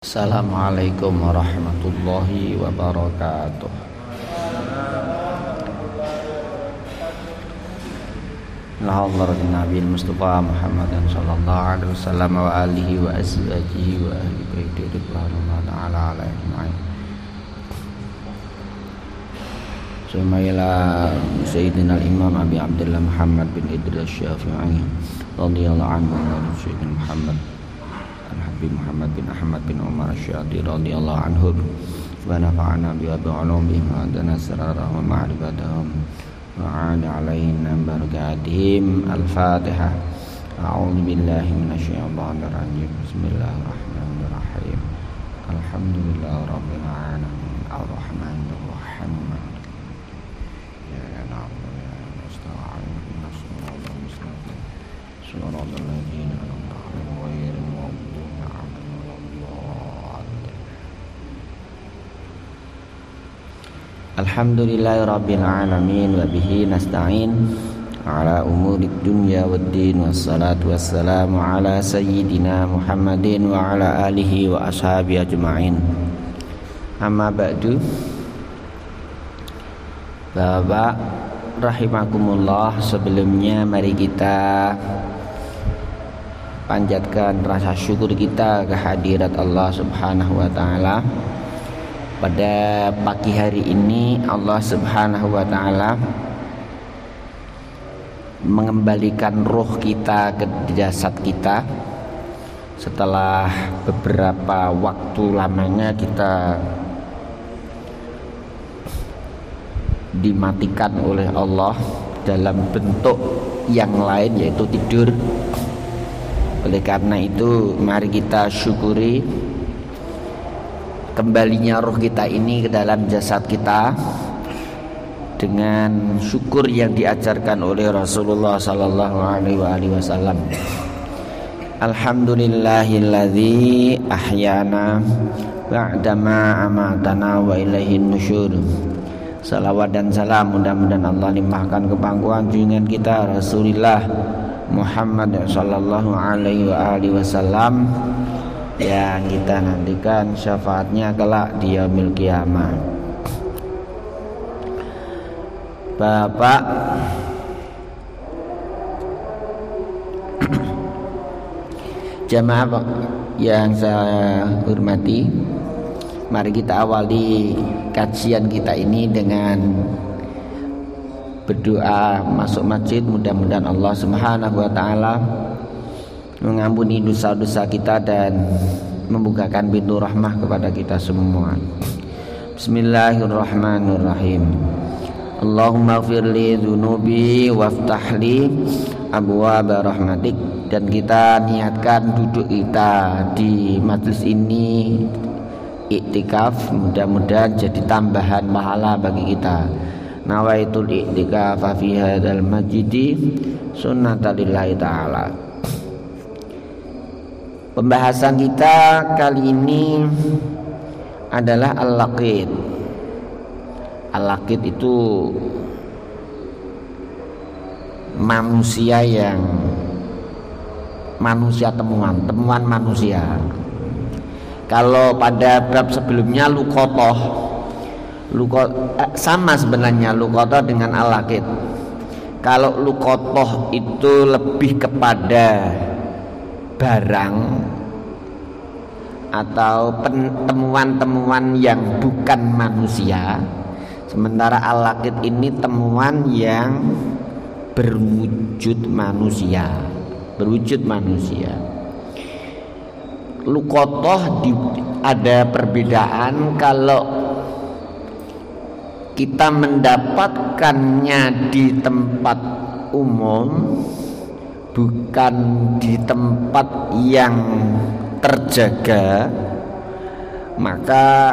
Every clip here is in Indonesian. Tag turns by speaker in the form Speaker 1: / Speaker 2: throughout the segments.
Speaker 1: Assalamualaikum warahmatullahi wabarakatuh. Lahadrat Nabi Mustafa Muhammad sallallahu alaihi wasallam wa alihi wa azwajihi wa ahli baiti ridwanullah ta'ala alaihi ma'in Suma ila Sayyidina al-Imam Abi Abdullah Muhammad bin Idris Syafi'i radhiyallahu anhu Sayyidina Muhammad Habib Muhammad bin Ahmad bin Umar Syadi radhiyallahu anhum wa nafa'ana bi ulumihim wa adana sirara wa ma'rifatahum. Wa 'ala alaina barakatihim. al-Fatihah minasyaitonir rajim Bismillahirrahmanirrahim. Alhamdulillah rabbil alamin. Ar-rahmanir rahim. Ya na'budu wa nasta'in Nasrullah mustaqim Suratul ladzina an'amta 'alaihim ghairil maghdubi 'alaihim waladdallin Alhamdulillahi rabbil alamin wa bihi nasta'in ala umuri dunya waddin wassalatu wassalamu ala sayyidina Muhammadin wa ala alihi wa ashabi ajma'in amma ba'du Bapak rahimakumullah sebelumnya mari kita panjatkan rasa syukur kita kehadirat Allah Subhanahu wa taala. Pada pagi hari ini Allah Subhanahu wa taala mengembalikan roh kita ke jasad kita. Setelah beberapa waktu lamanya kita dimatikan oleh Allah dalam bentuk yang lain yaitu tidur. Oleh karena itu mari kita syukuri kembalinya roh kita ini ke dalam jasad kita dengan syukur yang diajarkan oleh Rasulullah sallallahu alaihi wasallam. Alhamdulillahilladzi ahyana ba'dama amatana wa ilaihin nusyur. Salawat dan salam mudah-mudahan Allah limpahkan ke pangkuan junjungan kita Rasulullah Muhammad sallallahu alaihi wasallam yang kita nantikan syafaatnya kelak di yaumil kiamah. Bapak Jamaah yang saya hormati Mari kita awali kajian kita ini dengan berdoa masuk masjid mudah-mudahan Allah Subhanahu wa taala mengampuni dosa-dosa kita dan membukakan pintu rahmah kepada kita semua. Bismillahirrahmanirrahim. Allahumma firli dzunubi waftahli abwaab rahmatik dan kita niatkan duduk kita di majlis ini iktikaf mudah-mudahan jadi tambahan pahala bagi kita nawaitul iktikaf fi hadzal masjidi sunnatalillahi taala Pembahasan kita kali ini adalah al-laqid. Al-laqid itu manusia yang manusia temuan, temuan manusia. Kalau pada bab sebelumnya lukotoh, lukot eh, sama sebenarnya lukotoh dengan al-laqid. Kalau lukotoh itu lebih kepada barang atau temuan-temuan yang bukan manusia. Sementara al-laqid ini temuan yang berwujud manusia berwujud manusia. Lukotoh di, ada perbedaan kalau kita mendapatkannya di tempat umum bukan di tempat yang terjaga maka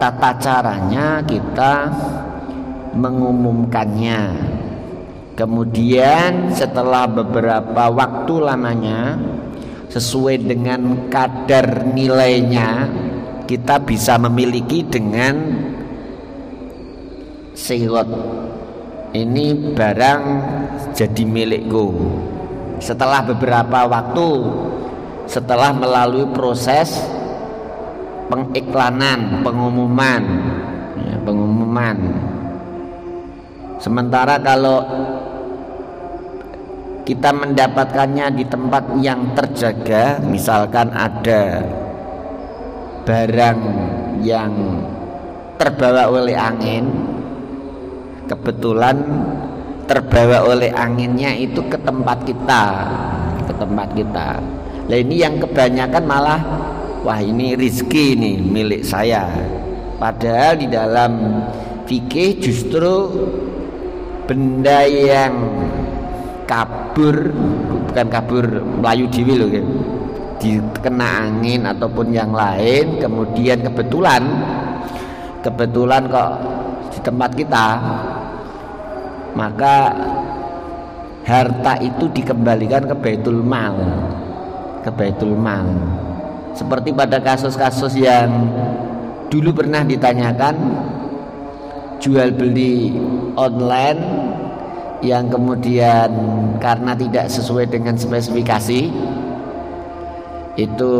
Speaker 1: tata caranya kita mengumumkannya. Kemudian setelah beberapa waktu lamanya sesuai dengan kadar nilainya kita bisa memiliki dengan sirot. Ini barang jadi milikku setelah beberapa waktu setelah melalui proses pengiklanan pengumuman ya, pengumuman. Sementara kalau kita mendapatkannya di tempat yang terjaga misalkan ada barang yang terbawa oleh angin kebetulan terbawa oleh anginnya itu ke tempat kita ke tempat kita. Lah ini yang kebanyakan malah wah ini rizki ini milik saya. Padahal di dalam fikih justru benda yang kabur bukan kabur melayu diwi loh kan dikena angin ataupun yang lain kemudian kebetulan kebetulan kok di tempat kita maka harta itu dikembalikan ke Baitul Mal. Ke Baitul Mal. Seperti pada kasus-kasus yang dulu pernah ditanyakan jual beli online yang kemudian karena tidak sesuai dengan spesifikasi itu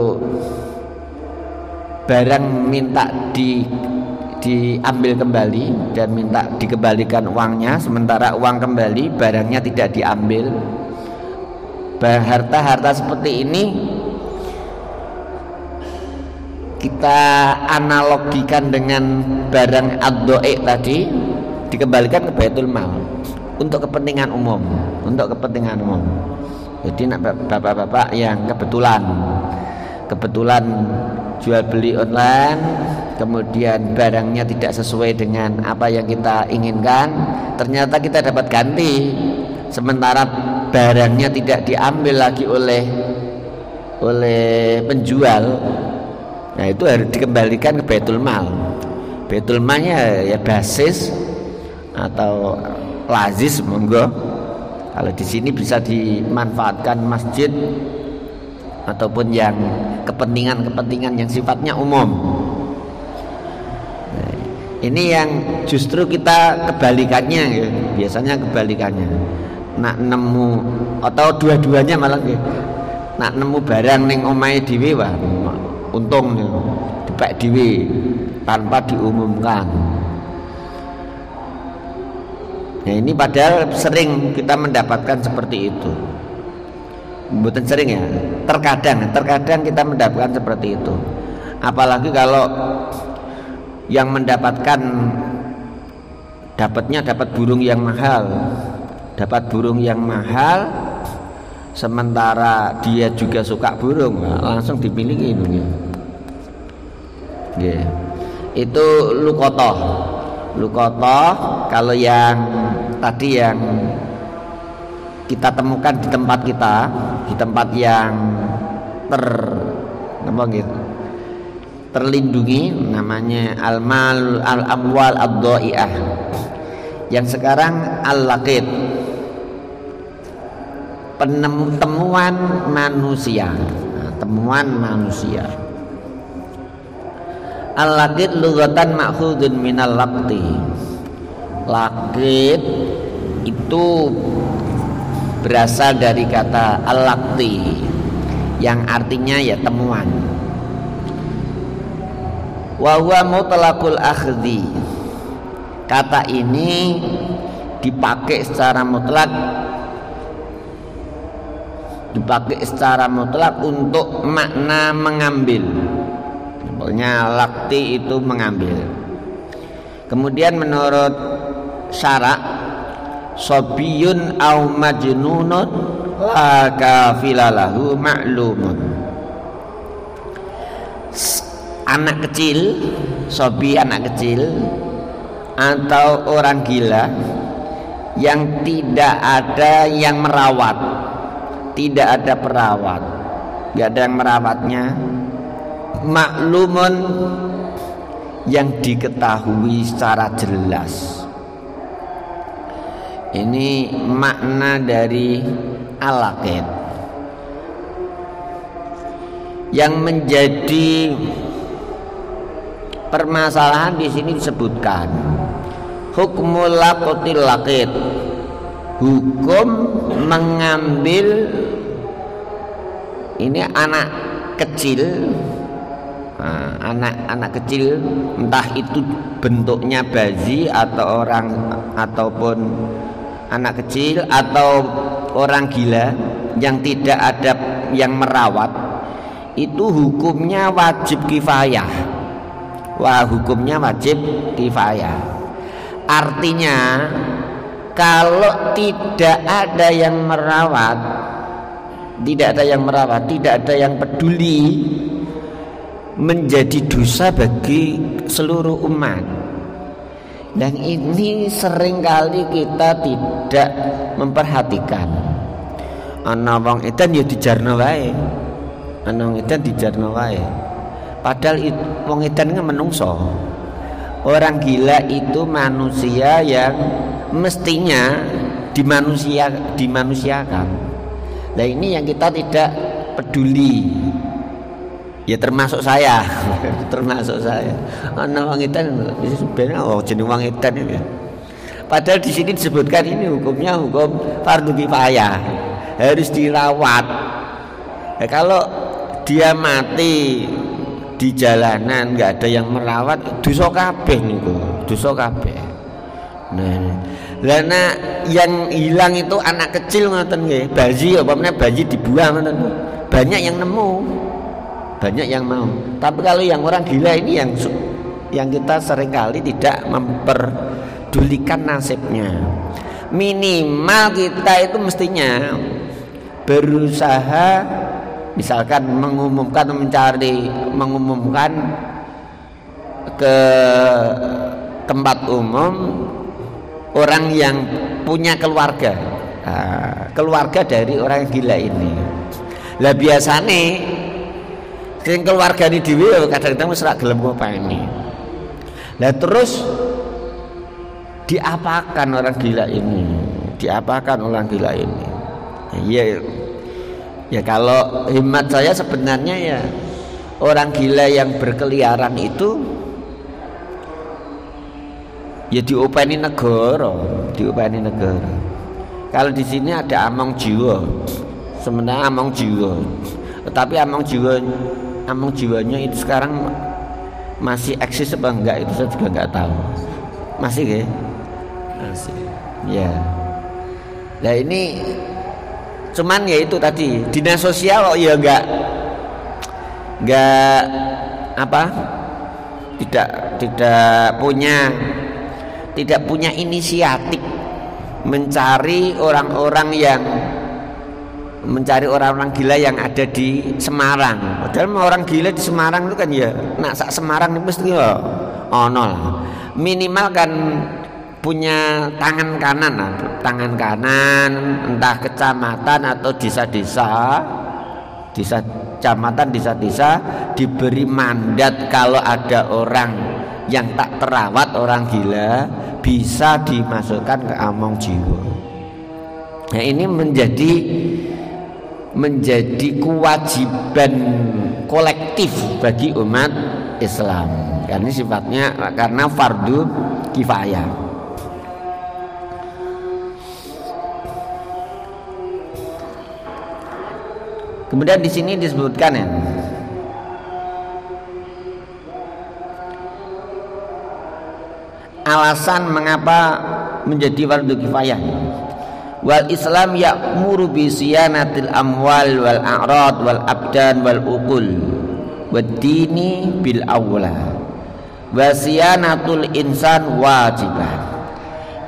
Speaker 1: barang minta di diambil kembali dan minta dikembalikan uangnya sementara uang kembali barangnya tidak diambil. Harta-harta seperti ini kita analogikan dengan barang ad tadi dikembalikan ke Baitul Mal untuk kepentingan umum untuk kepentingan umum. Jadi bapak-bapak yang kebetulan kebetulan jual beli online kemudian barangnya tidak sesuai dengan apa yang kita inginkan. Ternyata kita dapat ganti. Sementara barangnya tidak diambil lagi oleh oleh penjual. Nah itu harus dikembalikan ke betul Mal. Betul Malnya ya basis atau lazis monggo. Kalau di sini bisa dimanfaatkan masjid ataupun yang kepentingan-kepentingan yang sifatnya umum. Ini yang justru kita kebalikannya ya. Biasanya kebalikannya. Nak nemu atau dua-duanya malah ya. Nak nemu barang neng omai dhewe wah untung nih. Dipek dhewe tanpa diumumkan. Nah ini padahal sering kita mendapatkan seperti itu bukan sering ya terkadang terkadang kita mendapatkan seperti itu apalagi kalau yang mendapatkan dapatnya dapat burung yang mahal. Dapat burung yang mahal sementara dia juga suka burung. Langsung dimiliki burungnya yeah. itu lukotoh lukotoh kalau yang tadi yang kita temukan di tempat kita di tempat yang ter apa gitu terlindungi namanya al-mal al-amwal ad yang sekarang al-laqid penemuan manusia. Nah, temuan manusia. Al-laqid lugatan ma'khudun minal laqti. Laqid itu berasal dari kata alakti yang artinya ya temuan wa huwa mutlaqul akhdi kata ini dipakai secara mutlak. Dipakai secara mutlak untuk makna mengambil. Contohnya lakti itu mengambil. Kemudian menurut syarak sobiyun au majnunun la kafilalahu ma'lumun anak kecil sobi anak kecil atau orang gila yang tidak ada yang merawat. Tidak ada perawat. Tidak ada yang merawatnya. Maklumun yang diketahui secara jelas. Ini makna dari alaqid. Yang menjadi permasalahan di sini disebutkan. Hukmul laqatil laqid hukum mengambil ini anak kecil. Anak-anak kecil entah itu bentuknya bayi atau orang ataupun anak kecil atau orang gila yang tidak ada yang merawat itu hukumnya wajib kifayah wah hukumnya wajib kifayah. Artinya kalau tidak ada yang merawat tidak ada yang merawat tidak ada yang peduli menjadi dosa bagi seluruh umat. Dan ini sering kali kita tidak memperhatikan. Ana wong edan ya dijarno wae. Ana wong edan dijarno wae padahal itu, wong edan kan menungso. Orang gila itu manusia yang mestinya dimanusia dimanusiakan. Nah ini yang kita tidak peduli. Ya termasuk saya. Termasuk saya. Anak wong edan sebenarnya oh jenis wong edan ini. Padahal di sini disebutkan ini hukumnya hukum fardu kifayah. Harus dirawat. Ya, kalau dia mati di jalanan nggak ada yang merawat dosa kabeh niku dosa kabeh. Nah karena yang hilang itu anak kecil ngoten nggih bayi apa bayi dibuang ngoten. Banyak yang nemu banyak yang mau. Tapi kalau yang orang gila ini yang yang kita sering kali tidak memperdulikan nasibnya. Minimal kita itu mestinya berusaha misalkan mengumumkan mencari mengumumkan ke tempat umum orang yang punya keluarga nah, keluarga dari orang gila ini lah biasanya Sing keluarga ini dewi kadang-kadang wis gelem apa ini. Nah terus diapakan orang gila ini? Diapakan orang gila ini? Ya, ya kalau hemat saya sebenarnya ya orang gila yang berkeliaran itu ya diupani negara, diupani negara. Kalau di sini ada among jiwa, sebenarnya among jiwa, tetapi among jiwa among jiwanya itu sekarang masih eksis apa enggak itu saya juga enggak tahu. Masih ya masih. Ya. Nah ini cuman ya itu tadi dinas sosial oh ya enggak enggak apa tidak tidak punya tidak punya inisiatif mencari orang-orang yang mencari orang-orang gila yang ada di Semarang. Padahal orang gila di Semarang itu kan ya, nak sak Semarang itu mesti ya ono lah. Minimal kan punya tangan kanan lah, tangan kanan entah kecamatan atau desa-desa desa kecamatan desa-desa diberi mandat kalau ada orang yang tak terawat orang gila bisa dimasukkan ke among jiwa. Nah ini menjadi menjadi kewajiban kolektif bagi umat Islam karena sifatnya karena fardu kifayah kemudian di sini disebutkan ya. Alasan mengapa menjadi fardu kifayah. Wal Islam ya'muru bi siyanatil amwal wal a'rad wal abdan wal uqul wad dini bil awla. Wa siyanatul insan wajibah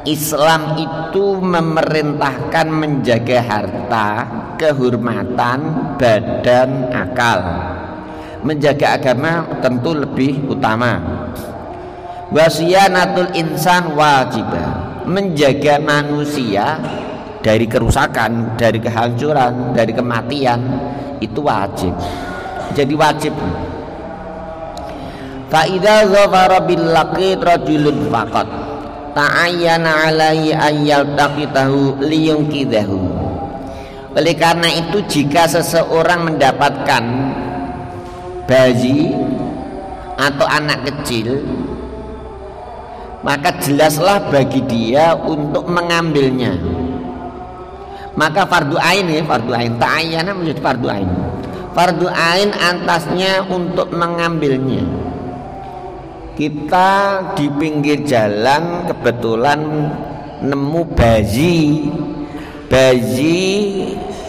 Speaker 1: Islam itu memerintahkan menjaga harta, kehormatan, badan, akal. Menjaga agama tentu lebih utama. Wasiyanatul insan wajibah. Menjaga manusia dari kerusakan, dari kehancuran, dari kematian itu wajib. Jadi wajib. Fa idza zafara bil laqit rajulun faqat ta'ayyana alaihi ayyal taqitahu liyunkidahu. Oleh karena itu jika seseorang mendapatkan bayi atau anak kecil maka jelaslah bagi dia untuk mengambilnya. Maka fardu ain ya fardu ain. Ta'ayyana menjadi fardu ain. Fardu ain antasnya untuk mengambilnya kita di pinggir jalan kebetulan nemu bayi. Bayi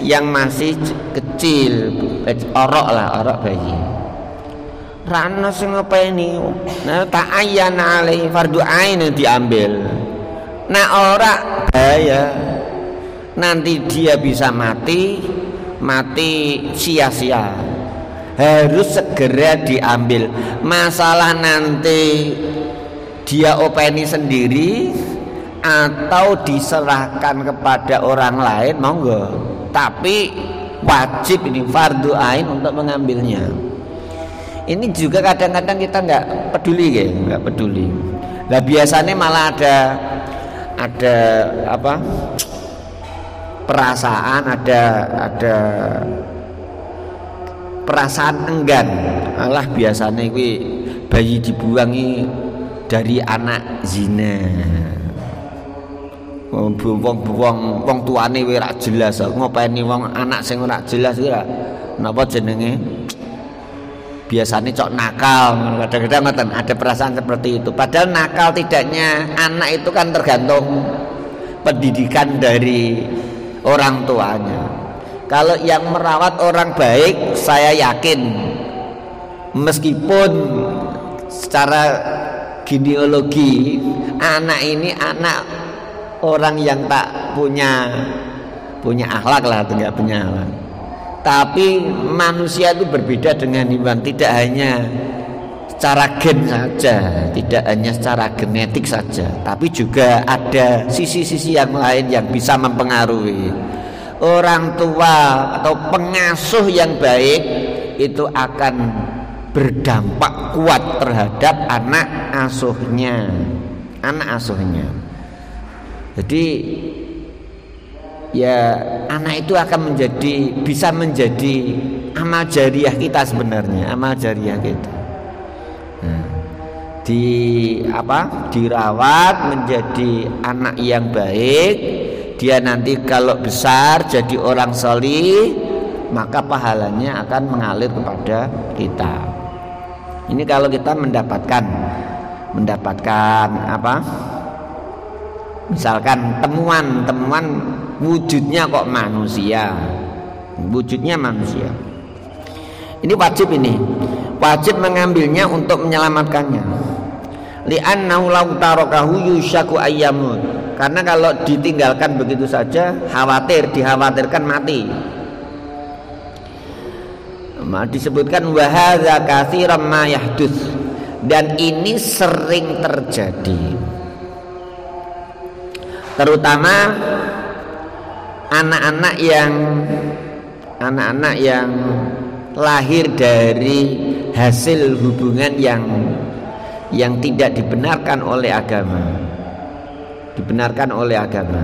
Speaker 1: yang masih kecil. Orok lah orok bayi. Rano sing ini nah tak ayah alai fardu ain diambil. Nah ora bahaya. Nanti dia bisa mati mati sia-sia harus segera diambil. Masalah nanti dia openi sendiri atau diserahkan kepada orang lain monggo. Tapi wajib ini fardu ain untuk mengambilnya. Ini juga kadang-kadang kita nggak peduli ya nggak peduli. Nah biasanya malah ada ada apa? Perasaan ada ada perasaan enggan. Allah biasanya ini bayi dibuangi dari anak zina. Wong-wong wong tuane wis ora jelas ngopeni wong anak sing ora jelas kuwi napa jenenge? Biasanya cok nakal kadang-kadang ada perasaan seperti itu. Padahal nakal tidaknya anak itu kan tergantung pendidikan dari orang tuanya kalau yang merawat orang baik, saya yakin meskipun secara genealogi anak ini anak orang yang tak punya punya akhlak lah, tidak punya akhlak. Tapi manusia itu berbeda dengan hewan, tidak hanya secara gen saja, tidak hanya secara genetik saja, tapi juga ada sisi-sisi yang lain yang bisa mempengaruhi orang tua atau pengasuh yang baik itu akan berdampak kuat terhadap anak asuhnya. Anak asuhnya. Jadi ya anak itu akan menjadi bisa menjadi amal jariah kita sebenarnya amal jariah kita. Nah, di apa dirawat menjadi anak yang baik dia nanti kalau besar jadi orang solih maka pahalanya akan mengalir kepada kita. Ini kalau kita mendapatkan mendapatkan apa? Misalkan temuan temuan wujudnya kok manusia? Wujudnya manusia. Ini wajib ini. Wajib mengambilnya untuk menyelamatkannya. Li'annahu law tarakahu yushaku ayyamut karena kalau ditinggalkan begitu saja khawatir dikhawatirkan mati. Disebutkan wahadza katsiran ma dan ini sering terjadi. Terutama anak-anak yang anak-anak yang lahir dari hasil hubungan yang yang tidak dibenarkan oleh agama dibenarkan oleh agama.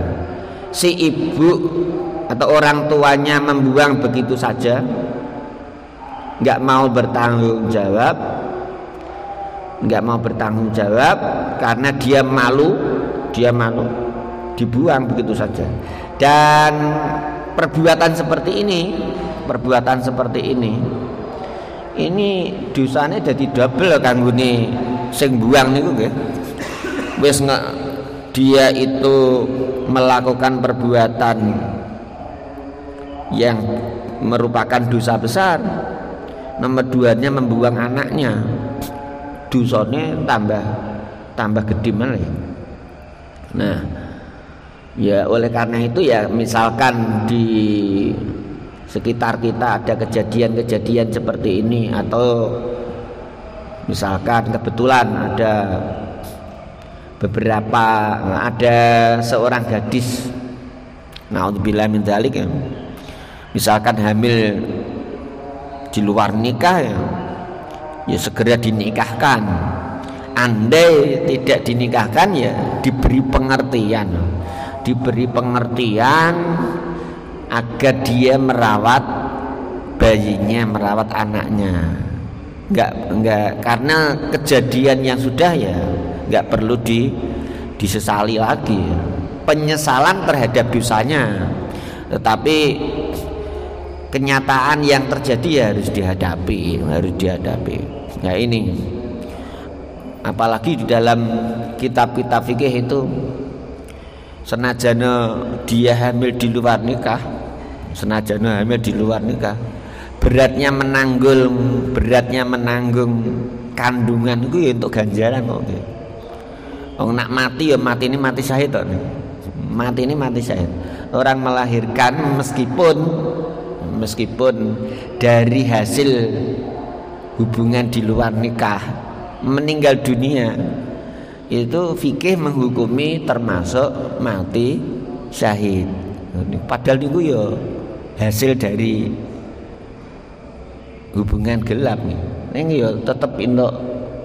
Speaker 1: Si ibu atau orang tuanya membuang begitu saja nggak mau bertanggung jawab nggak mau bertanggung jawab karena dia malu dia malu dibuang begitu saja. Dan perbuatan seperti ini perbuatan seperti ini ini dosanya jadi double kanggone sing buang niku nggih. Wis dia itu melakukan perbuatan yang merupakan dosa besar. Nomor duanya membuang anaknya. Dosanya tambah tambah gede malah. Nah ya oleh karena itu ya misalkan di sekitar kita ada kejadian-kejadian seperti ini atau misalkan kebetulan ada beberapa ada seorang gadis naudzubillah min dzalik ya. misalkan hamil di luar nikah ya, ya segera dinikahkan. Andai tidak dinikahkan ya diberi pengertian. Diberi pengertian agar dia merawat bayinya merawat anaknya. Enggak enggak karena kejadian yang sudah ya nggak perlu di disesali lagi. Penyesalan terhadap dosanya. Tetapi kenyataan yang terjadi ya harus dihadapi harus dihadapi. Ya ini. Apalagi di dalam kitab-kitab fikih itu senajana dia hamil di luar nikah senajana hamil di luar nikah beratnya menanggung beratnya menanggung kandungan. Itu ya untuk ganjaran kok Oh, nak mati ya mati ini mati syahid kok. Mati ini mati syahid. Orang melahirkan meskipun meskipun dari hasil hubungan di luar nikah meninggal dunia itu fikih menghukumi termasuk mati syahid. Padahal itu ya hasil dari hubungan gelap nih. Ini ya tetap untuk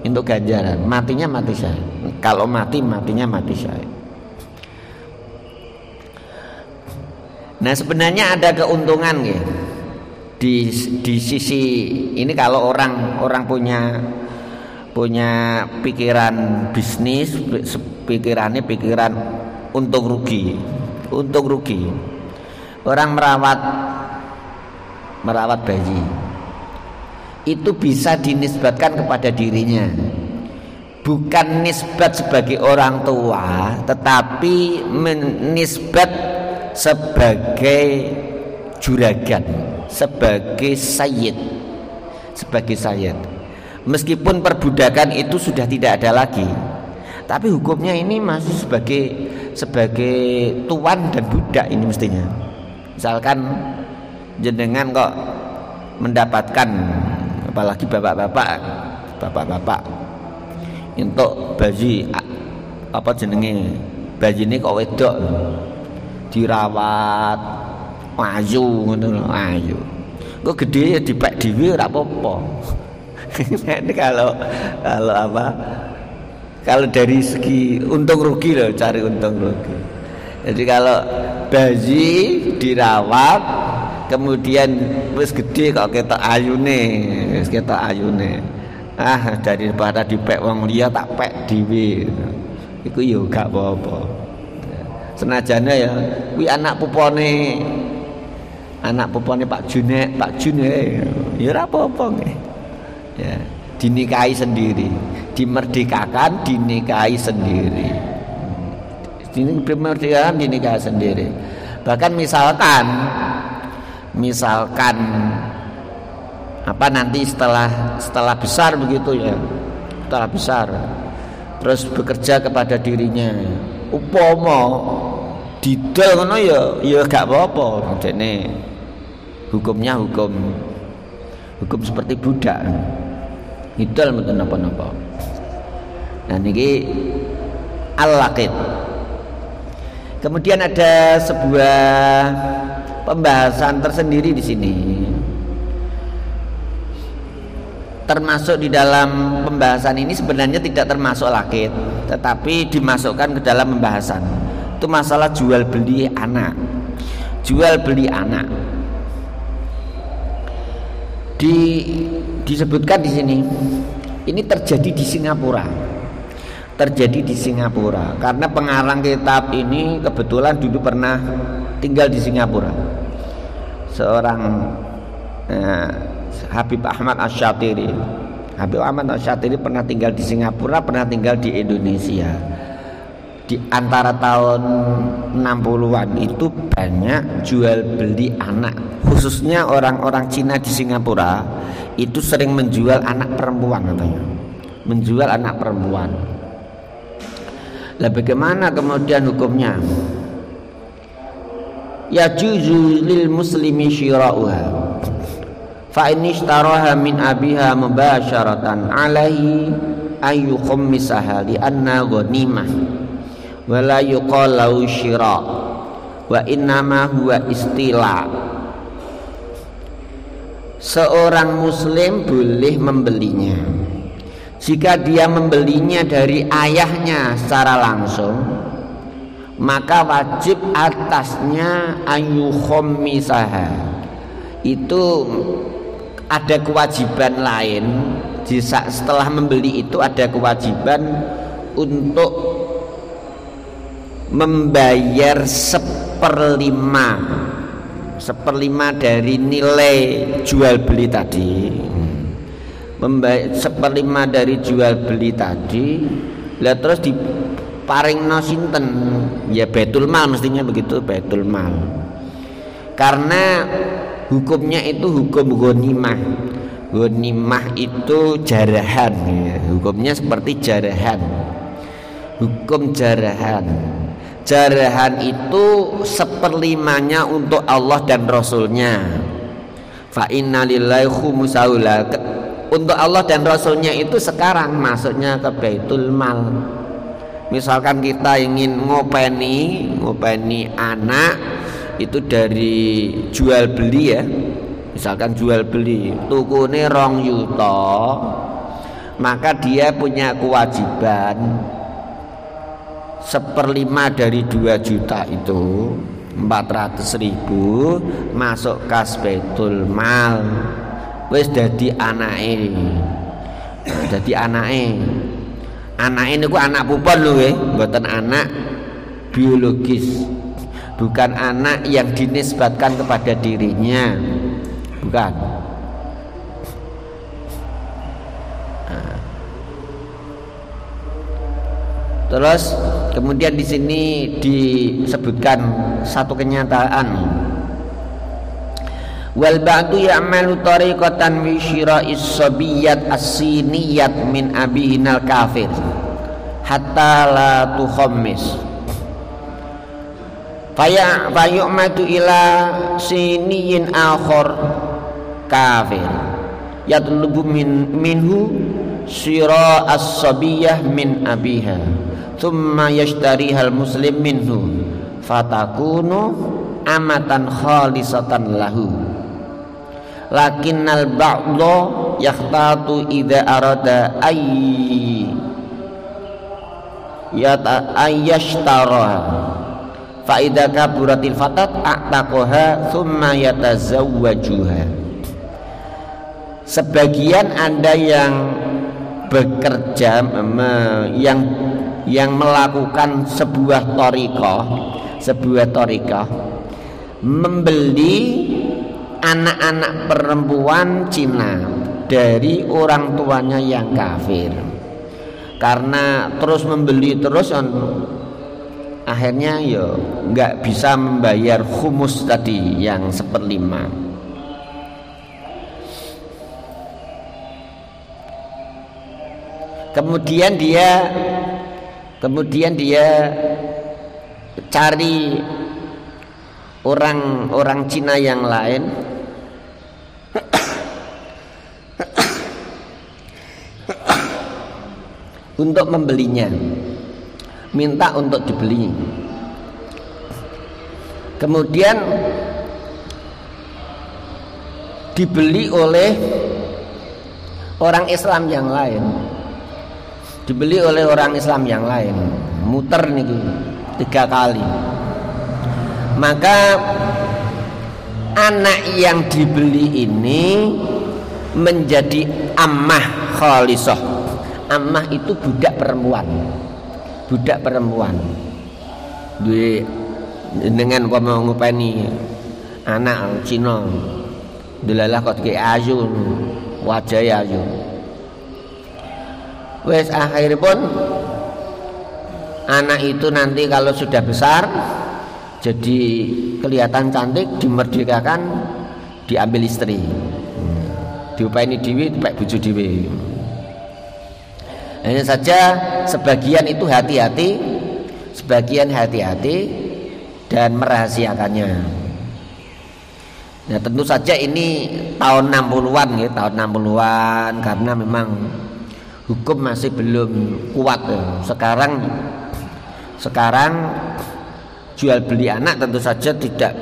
Speaker 1: untuk ganjaran. Matinya mati syahid. Kalau mati matinya mati syahid. Nah sebenarnya ada keuntungan ya. Di di sisi ini kalau orang orang punya punya pikiran bisnis pikirannya pikiran untung rugi untung rugi. Orang merawat merawat bayi. Itu bisa dinisbatkan kepada dirinya bukan nisbat sebagai orang tua tetapi menisbat sebagai juragan sebagai sayyid sebagai sayyid. Meskipun perbudakan itu sudah tidak ada lagi tapi hukumnya ini masih sebagai sebagai tuan dan budak ini mestinya. Misalkan jenengan kok mendapatkan apalagi bapak-bapak bapak-bapak untuk bayi apa jenenge? Bayi ini kok wedok dirawat ayu ngono ayu. Kok gede ya dipek dhewe ora apa-apa. Ini kalau kalau apa? Kalau dari segi untung rugi loh cari untung rugi. Jadi kalau bayi dirawat kemudian wis gede kok ketok ayune wis ketok ayune ah daripada dipek wong liya tak pek dhewe. Iku yo gak apa-apa. Senajane ya kuwi anak pupone anak pupone Pak Junek Pak Junek. Ya ora apa-apa ya dinikahi sendiri. Dimerdekakan dinikahi sendiri. Ini dimerdekakan dinikahi sendiri. Bahkan misalkan misalkan apa nanti setelah setelah besar begitu ya? Setelah besar. Terus bekerja kepada dirinya. Upomo didol ngono ya ya gak apa-apa. Dene hukumnya hukum. Hukum seperti budak. Didol mboten napa-napa. Nah niki al-laqid kemudian ada sebuah pembahasan tersendiri di sini. Termasuk di dalam pembahasan ini sebenarnya tidak termasuk lakit, tetapi dimasukkan ke dalam pembahasan. Itu masalah jual beli anak. Jual beli anak. Di disebutkan di sini. Ini terjadi di Singapura terjadi di Singapura karena pengarang kitab ini kebetulan dulu pernah tinggal di Singapura seorang eh, Habib Ahmad Asyatiri Habib Ahmad Asyatiri pernah tinggal di Singapura pernah tinggal di Indonesia. Di antara tahun 60-an itu banyak jual beli anak. Khususnya orang-orang Cina di Singapura itu sering menjual anak perempuan katanya. Menjual anak perempuan. Lah bagaimana kemudian hukumnya? Yajuzu lil muslimi syira'uha fa in ishtaraha min abiha mubasharatan alaihi ayu khammisaha li anna ghanimah wa la yuqal lahu wa innama huwa istila. Seorang muslim boleh membelinya. Jika dia membelinya dari ayahnya secara langsung maka wajib atasnya ayu khomisaha itu ada kewajiban lain. Jika setelah membeli itu ada kewajiban untuk membayar seperlima. Seperlima dari nilai jual beli tadi. Seperlima dari jual beli tadi. Lihat terus di paring sinten? Ya betul mal mestinya begitu betul mal. Karena hukumnya itu hukum ghanimah. Ghanimah itu jarahan ya. hukumnya seperti jarahan. Hukum jarahan. Jarahan itu seperlimanya untuk Allah dan Rasulnya. Fa inna lillahi khumusaula untuk Allah dan Rasulnya itu sekarang masuknya ke Baitul Mal. Misalkan kita ingin ngopeni ngopeni anak itu dari jual beli ya. Misalkan jual beli tukune rong yuto maka dia punya kewajiban seperlima dari dua juta itu 400 ribu masuk kas betul mal. Wis dadi anake. Dadi anake. Anake niku anak pupon lho nggih. Mboten anak biologis bukan anak yang dinisbatkan kepada dirinya. Bukan. Nah. terus kemudian di sini disebutkan satu kenyataan. Wal ba'du ya'malu tariqatan wi syira'is sabiyat as-siniyat min abihinal kafir. Hatta la tukhammis faya fayu'madu ila siniyin akhor. Kafir. Yatlubu min minhu syira as-sabiyah min abiha. Thumma yashtarihal muslim minhu. Fatakunu amatan khalisatan lahu. Lakinnal ba'dha yakhtatu idza arada ay yata ayyashtara fa idza kaburatil fatat a'taqaha thumma yatazawwajuha. Sebagian ada yang bekerja yang yang melakukan sebuah torikoh sebuah torikoh membeli anak-anak perempuan Cina dari orang tuanya yang kafir. Karena terus membeli terus akhirnya ya nggak bisa membayar humus tadi yang seperlima. Kemudian dia kemudian dia cari orang-orang Cina yang lain. Untuk membelinya minta untuk dibeli. Kemudian dibeli oleh orang Islam yang lain. Dibeli oleh orang Islam yang lain. Muter nih tiga kali. Maka anak yang dibeli ini menjadi ammah khalisah. Ammah itu budak perempuan budak perempuan. Duwe dengan apa mau ngupeni anak Cina. Delalah kok ke ayu wajah ayu. Wes akhir pun anak itu nanti kalau sudah besar jadi kelihatan cantik dimerdekakan diambil istri. Diupaini diwi pak buju diwi hanya saja sebagian itu hati-hati, sebagian hati-hati dan merahasiakannya. Nah, tentu saja ini tahun 60-an ya, tahun 60-an karena memang hukum masih belum kuat ya. Sekarang sekarang jual beli anak tentu saja tidak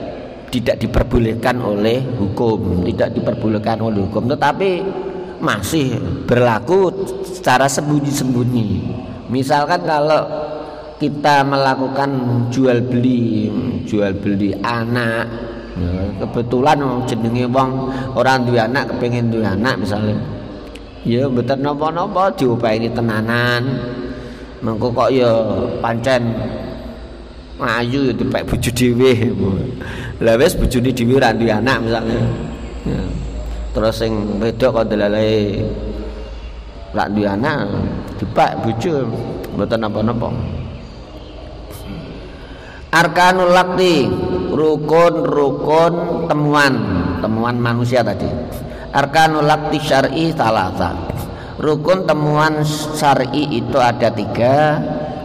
Speaker 1: tidak diperbolehkan oleh hukum, tidak diperbolehkan oleh hukum, tetapi masih berlaku secara sembunyi-sembunyi. Misalkan kalau kita melakukan jual beli, jual beli anak, kebetulan jenenge wong orang duwe anak kepengen duwe anak misalnya. Ya betul nopo-nopo ini tenanan. Mengko kok ya pancen ayu ya dipek bojo dhewe. lah wis bojone dhewe anak misalnya ya. Terus sing wedok kok delalae ora duwe anak dipak bojo mboten napa-napa. Arkanul lakti rukun-rukun temuan temuan manusia tadi. Arkanul lakti syar'i talata rukun temuan syar'i itu ada tiga.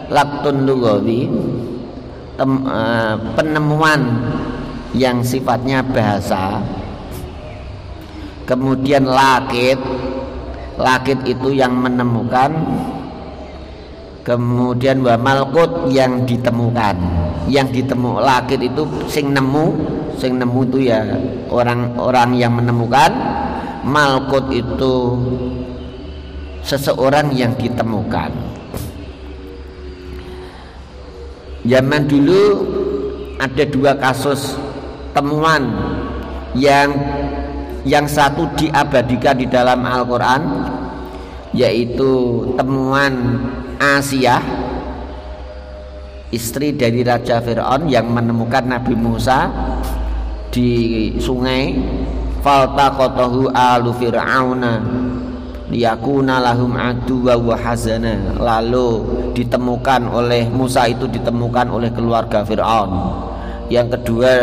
Speaker 1: Laktun lugawi tem, uh, penemuan yang sifatnya bahasa kemudian lakit. Lakit itu yang menemukan. Kemudian wa malkut yang ditemukan. Yang ditemu lakit itu sing nemu. Sing nemu itu ya orang-orang yang menemukan. Malkut itu seseorang yang ditemukan. Zaman dulu ada dua kasus temuan yang yang satu diabadikan di dalam Al-Quran yaitu temuan Asia istri dari Raja Fir'aun yang menemukan Nabi Musa di sungai faltaqatahu alu fir'auna liyakuna lahum aduwa wa hazana. Lalu ditemukan oleh Musa itu ditemukan oleh keluarga Fir'aun. Yang kedua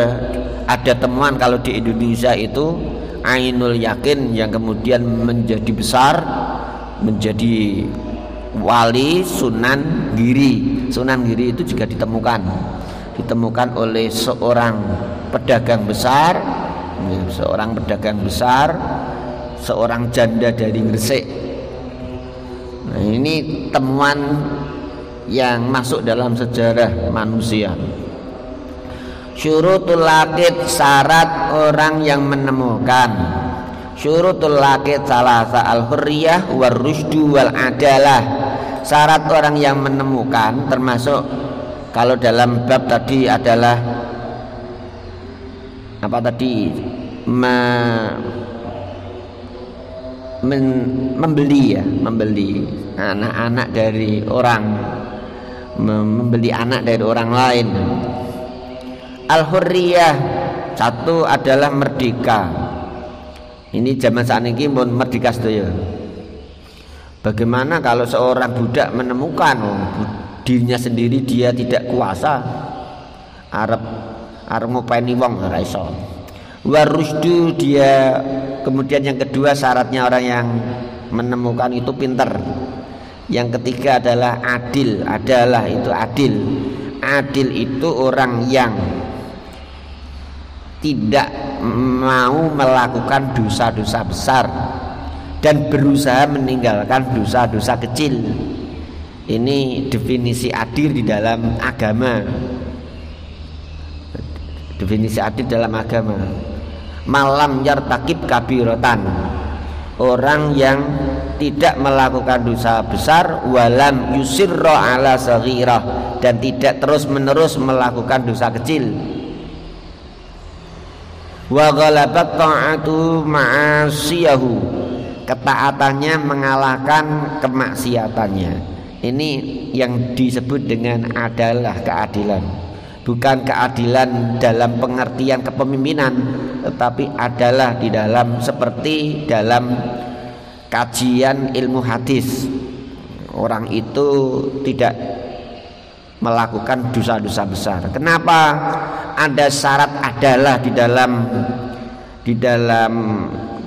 Speaker 1: ada temuan kalau di Indonesia itu Ainul Yakin yang kemudian menjadi besar menjadi wali Sunan Giri. Sunan Giri itu juga ditemukan, ditemukan oleh seorang pedagang besar, seorang pedagang besar, seorang janda dari Gresik. Nah, ini temuan yang masuk dalam sejarah manusia. Syurutul lakit syarat orang yang menemukan. Syurutul lakit salasa al hurriyah war rusdu wal adalah. Syarat orang yang menemukan termasuk kalau dalam bab tadi adalah apa tadi? Me, men, membeli ya membeli anak-anak dari orang membeli anak dari orang lain al hurriyah satu adalah merdeka ini zaman saat ini pun merdeka sedaya Bagaimana kalau seorang budak menemukan oh, dirinya sendiri dia tidak kuasa Arab Arab ngopeni wong ora iso. Warusdu dia kemudian yang kedua syaratnya orang yang menemukan itu pinter. Yang ketiga adalah adil, adalah itu adil. Adil itu orang yang tidak mau melakukan dosa-dosa besar dan berusaha meninggalkan dosa-dosa kecil. Ini definisi adil di dalam agama. Definisi adil dalam agama. Malam yartakib kabirotan. Orang yang tidak melakukan dosa besar walam yusirro ala saghirah dan tidak terus-menerus melakukan dosa kecil wa ghalabat ta'atu ma'asiyahu. Ketaatannya mengalahkan kemaksiatannya. Ini yang disebut dengan adalah keadilan. Bukan keadilan dalam pengertian kepemimpinan tetapi adalah di dalam seperti dalam kajian ilmu hadis. Orang itu tidak melakukan dosa-dosa besar. Kenapa ada syarat adalah di dalam di dalam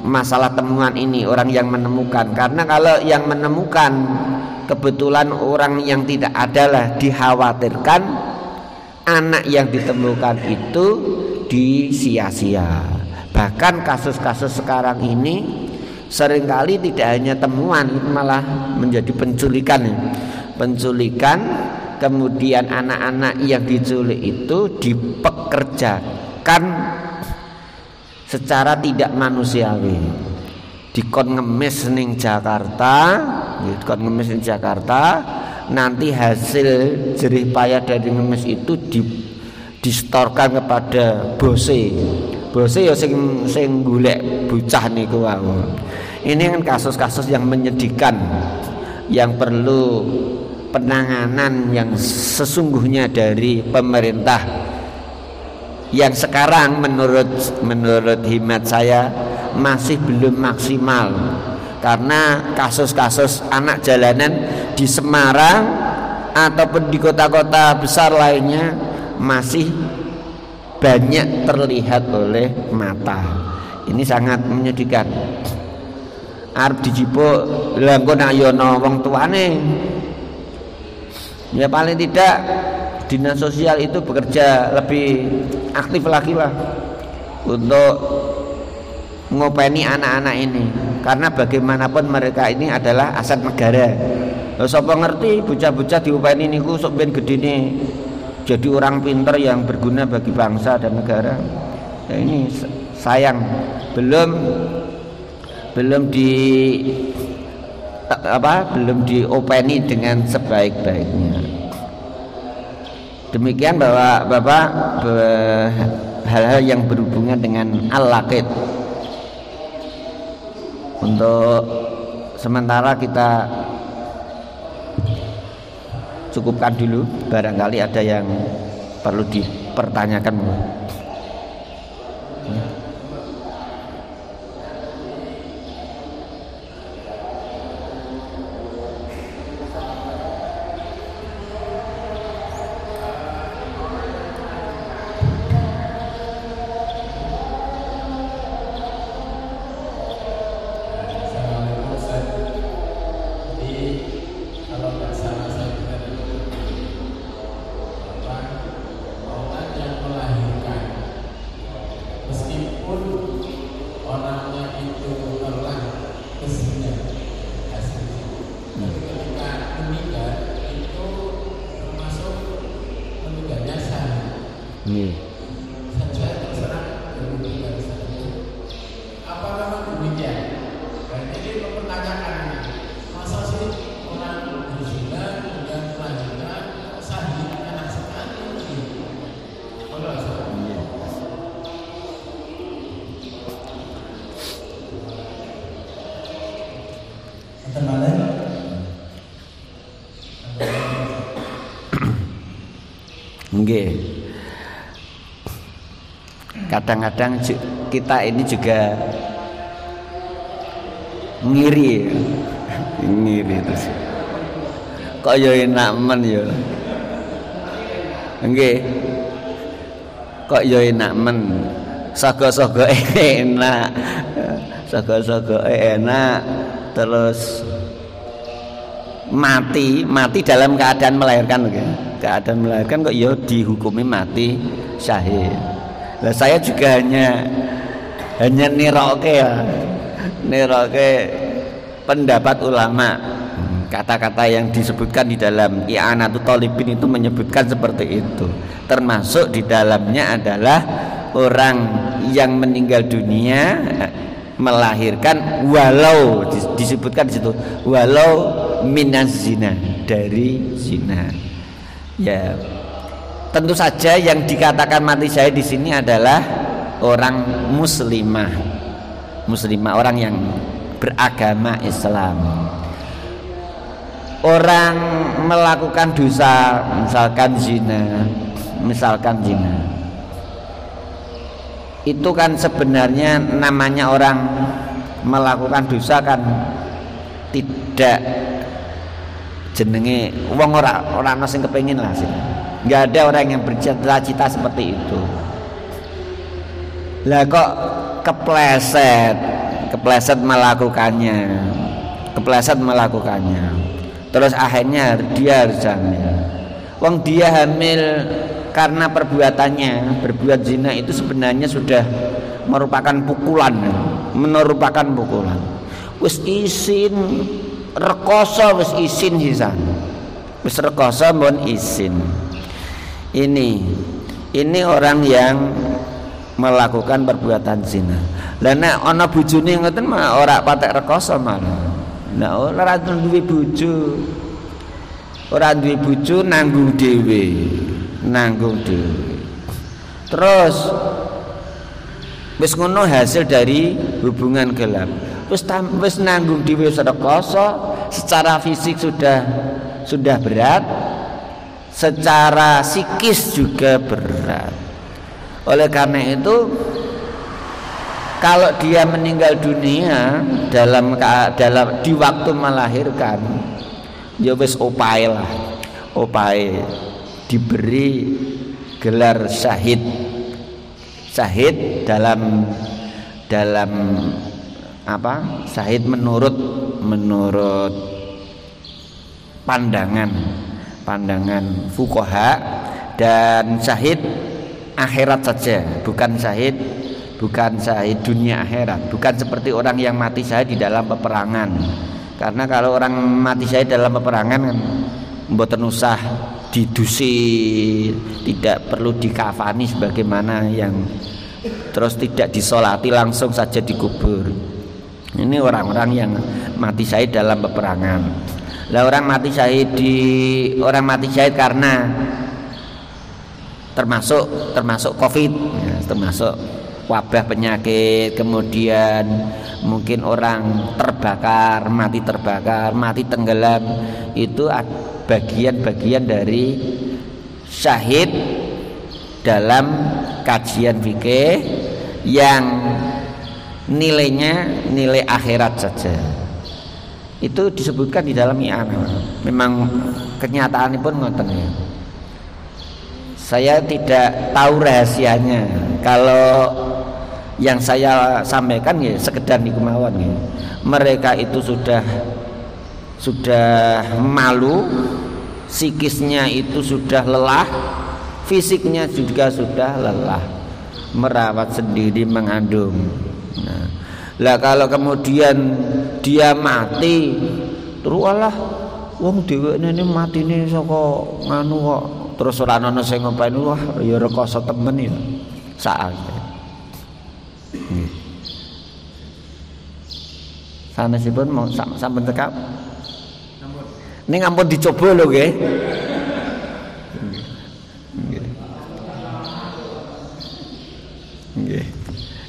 Speaker 1: masalah temuan ini orang yang menemukan? Karena kalau yang menemukan kebetulan orang yang tidak adalah dikhawatirkan anak yang ditemukan itu disia-sia. Bahkan kasus-kasus sekarang ini sering kali tidak hanya temuan malah menjadi penculikan penculikan kemudian anak-anak yang diculik itu dipekerjakan secara tidak manusiawi. Dikon ngemis ning Jakarta dikon ngemis ning Jakarta nanti hasil jerih payah dari ngemis itu di distorkan kepada bose. Bose ya sing sing golek bocah niku wae ini kan kasus-kasus yang menyedihkan yang perlu penanganan yang sesungguhnya dari pemerintah yang sekarang menurut menurut himat saya masih belum maksimal karena kasus-kasus anak jalanan di Semarang ataupun di kota-kota besar lainnya masih banyak terlihat oleh mata. Ini sangat menyedihkan. Arab dijipuk lha engko nak wong tuane. Ya paling tidak dinas sosial itu bekerja lebih aktif lagi lah untuk ngopeni anak-anak ini. Karena bagaimanapun mereka ini adalah aset negara. Lha sapa ngerti bocah-bocah diupeni niku sok ben gedene jadi orang pinter yang berguna bagi bangsa dan negara. Ya ini sayang. Belum belum di apa belum diopeni dengan sebaik-baiknya. Demikian bahwa bapak hal-hal yang berhubungan dengan al-laqid untuk sementara kita cukupkan dulu. Barangkali ada yang perlu dipertanyakan Kadang-kadang kita ini juga ngiri. Ngiri terus. Kok yo enak men yo nggih. Kok yo enak men? Sago-sago enak. Sago-sago enak. Terus mati mati dalam keadaan melahirkan keadaan melahirkan kok yo dihukumi mati syahid Lah saya juga hanya hanya niroke ya. Niroke pendapat ulama. Kata-kata yang disebutkan di dalam I'anatul Talibin itu menyebutkan seperti itu. Termasuk di dalamnya adalah orang yang meninggal dunia melahirkan walau disebutkan di situ walau minas zina dari zina. Ya, Tentu saja yang dikatakan mati syahid di sini adalah orang muslimah. Muslimah orang yang beragama Islam. Orang melakukan dosa misalkan zina, misalkan zina. Itu kan sebenarnya namanya orang melakukan dosa kan tidak jenenge wong ora ora ana sing kepengin lah sih nggak ada orang yang bercita-cita seperti itu. Lah kok kepleset? Kepleset melakukannya. Kepleset melakukannya. Terus akhirnya dia harus hamil. Wong dia hamil karena perbuatannya. Berbuat zina itu sebenarnya sudah merupakan pukulan. Merupakan pukulan. Wis isin rekoso wis isin sisan wis rekoso mohon isin ini ini orang yang melakukan perbuatan zina. Lah nek ana bojone ngoten mah ora patek rekoso malah. Nek ora duwe bojo. Ora duwe bojo nanggung dhewe. Nanggung dhewe. Terus wis ngono hasil dari hubungan gelap. Wis wis nanggung dhewe rekoso, secara fisik sudah sudah berat, secara psikis juga berat. Oleh karena itu kalau dia meninggal dunia dalam dalam di waktu melahirkan ya wis opai lah. Opai diberi gelar syahid. Syahid dalam dalam apa? Syahid menurut menurut pandangan pandangan fukoha dan syahid akhirat saja. Bukan syahid bukan syahid dunia akhirat. Bukan seperti orang yang mati syahid di dalam peperangan. Karena kalau orang mati syahid dalam peperangan kan mboten usah didusi tidak perlu dikafani sebagaimana yang terus tidak disolati langsung saja dikubur. Ini orang-orang yang mati syahid dalam peperangan lah orang mati syahid di orang mati syahid karena termasuk termasuk covid. Ya, termasuk wabah penyakit kemudian mungkin orang terbakar mati terbakar mati tenggelam. Itu bagian-bagian dari syahid dalam kajian fikih yang nilainya nilai akhirat saja itu disebutkan di dalam i'anah memang kenyataan pun ngoten ya. Saya tidak tahu rahasianya. Kalau yang saya sampaikan ya sekedar di kemauan ya. mereka itu sudah sudah malu psikisnya itu sudah lelah fisiknya juga sudah lelah. Merawat sendiri mengandung lah kalau kemudian dia mati terus Allah wong dhewe ini mati saka nganu kok terus ora ana sing ngopeni wah ya rekoso temen ya saat sanesipun mau sampun tekap ini ngampun dicoba lho nggih. Nggih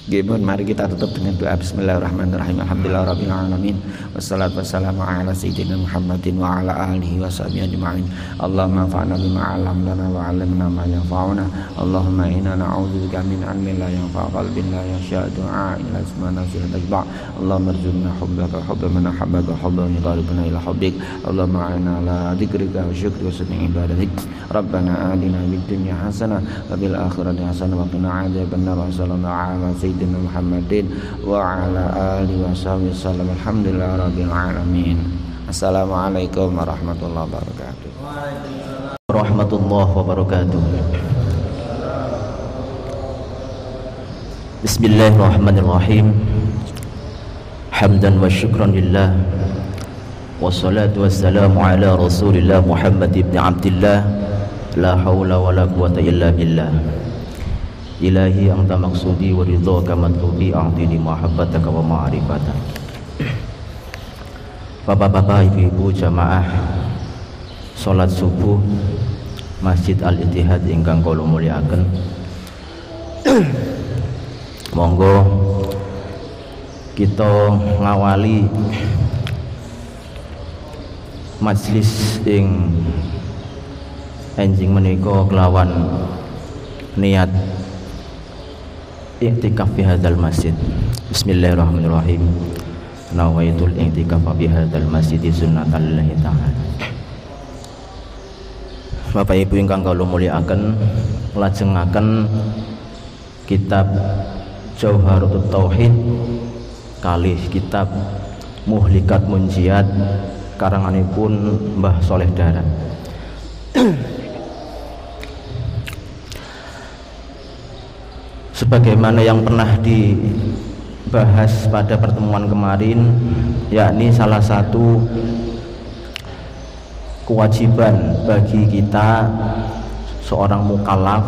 Speaker 1: Gimana mari kita tutup dengan doa. Bismillahirrahmanirrahim. Alhamdulillah Alamin. Wassalatu wassalamu ala Sayyidina Muhammadin Wa ala alihi wa sahbihi ajma'in. Allahumma fa'na bima alamdana Wa alimna ma yanfa'una. Allahumma inna na'udzubika min ilmin la yanfa' qalbin la yasha' du'a ila ismana sila tajba' Allahumma rzuqna hubbaka hubba man ahabbaka hubba yuqaribuna ila hubbik. Allahumma a'ina ala dzikrika wa syukri wa sunni ibadatik. Rabbana adina bid dunya hasanah wa bil akhirati hasanah wa qina adzabannar sallallahu ala sayyidina sayyidina Muhammadin wa ala alihi washabihi wasallam alhamdulillah rabbil alamin assalamualaikum warahmatullahi wabarakatuh
Speaker 2: warahmatullahi wabarakatuh Bismillahirrahmanirrahim Hamdan wa syukran lillah Wassalatu wassalamu ala rasulillah Muhammad ibn Abdillah La hawla wa la quwata illa billah Ilahi anta maksudi wa ridhaka matlubi a'tini mahabbataka wa ma'rifataka. Bapak-bapak, ibu-ibu jamaah Salat subuh Masjid Al-Ittihad ingkang kula mulyakaken. Monggo kita ngawali majlis ing enjing menika kelawan niat i'tikaf fi hadzal masjid. Bismillahirrahmanirrahim. Nawaitul i'tikaf fi hadzal masjid sunnatan lillahi ta'ala. Bapak Ibu ingkang kula mulyakaken, lajengaken kitab Jauharut Tauhid kalih kitab Muhlikat Munjiat karanganipun Mbah Soleh Dara. Sebagaimana yang pernah dibahas pada pertemuan kemarin yakni salah satu kewajiban bagi kita seorang mukallaf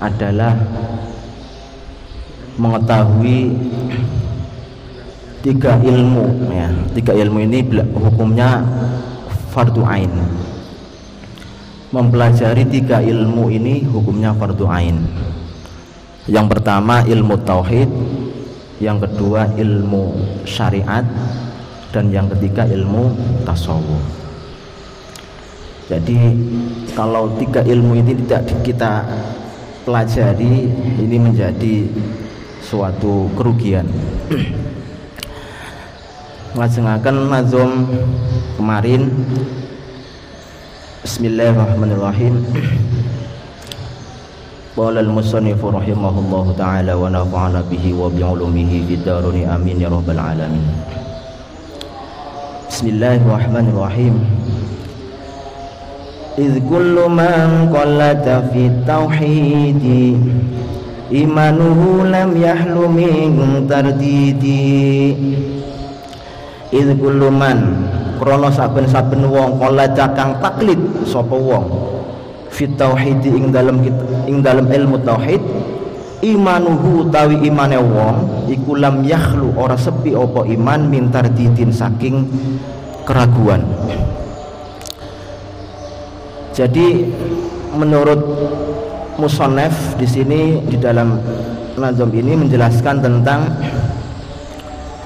Speaker 2: adalah mengetahui tiga ilmu ya. Tiga ilmu ini hukumnya fardu ain. Mempelajari tiga ilmu ini hukumnya fardu ain yang pertama ilmu tauhid, yang kedua ilmu syariat, dan yang ketiga ilmu tasawuf. Jadi kalau tiga ilmu ini tidak kita pelajari ini menjadi suatu kerugian. Ngajengaken nazom kemarin. Bismillahirrahmanirrahim Qala al-musannif rahimahullahu taala wa nafa'ana bihi wa bi ulumihi fid daruni amin ya rabbal alamin Bismillahirrahmanirrahim إذ كل من قلت في التوحيد إيمانه لم يحل من ترديد إذ كل من krono saben-saben wong kala cakang taklid sapa wong fit tauhid ing dalam ing dalam ilmu tauhid imanuhu tawi imane wong iku lam yakhlu ora sepi apa iman mintar didin saking keraguan. Jadi menurut musonef di sini di dalam nazam ini menjelaskan tentang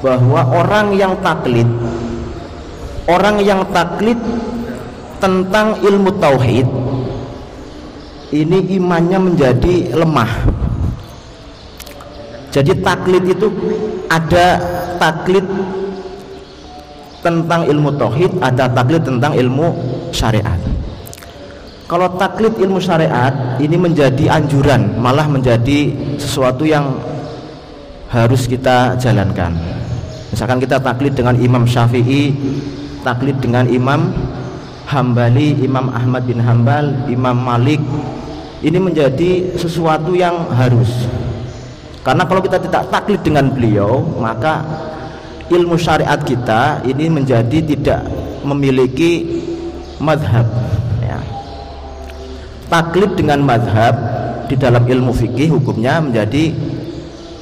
Speaker 2: bahwa orang yang taklid orang yang taklid tentang ilmu tauhid ini imannya menjadi lemah jadi taklid itu ada taklid tentang ilmu tauhid ada taklid tentang ilmu syariat kalau taklid ilmu syariat ini menjadi anjuran, malah menjadi sesuatu yang harus kita jalankan. Misalkan kita taklid dengan Imam Syafi'i, taklid dengan Imam Hambali, Imam Ahmad bin Hambal, Imam Malik, ini menjadi sesuatu yang harus. Karena kalau kita tidak taklid dengan beliau, maka ilmu syariat kita ini menjadi tidak memiliki madhab taklid dengan madhab di dalam ilmu fikih hukumnya menjadi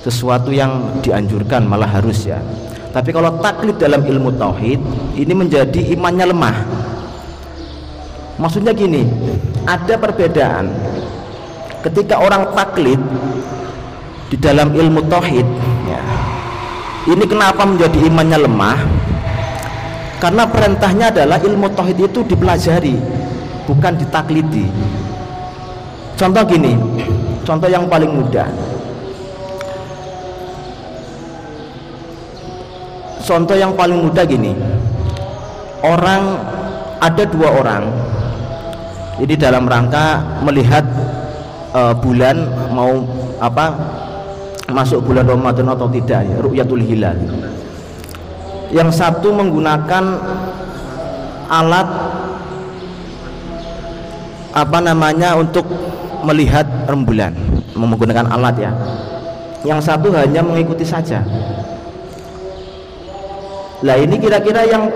Speaker 2: sesuatu yang dianjurkan malah harus ya. Tapi kalau taklid dalam ilmu tauhid ini menjadi imannya lemah maksudnya gini ada perbedaan ketika orang taklid di dalam ilmu tauhid ya, ini kenapa menjadi imannya lemah karena perintahnya adalah ilmu tauhid itu dipelajari bukan ditaklidi Contoh gini, contoh yang paling mudah. Contoh yang paling mudah gini. Orang ada dua orang. Jadi dalam rangka melihat uh, bulan mau apa masuk bulan Ramadan atau tidak ya, ru'yatul hilal. Yang satu menggunakan alat apa namanya untuk melihat rembulan menggunakan alat ya. Yang satu hanya mengikuti saja. Lah ini kira-kira yang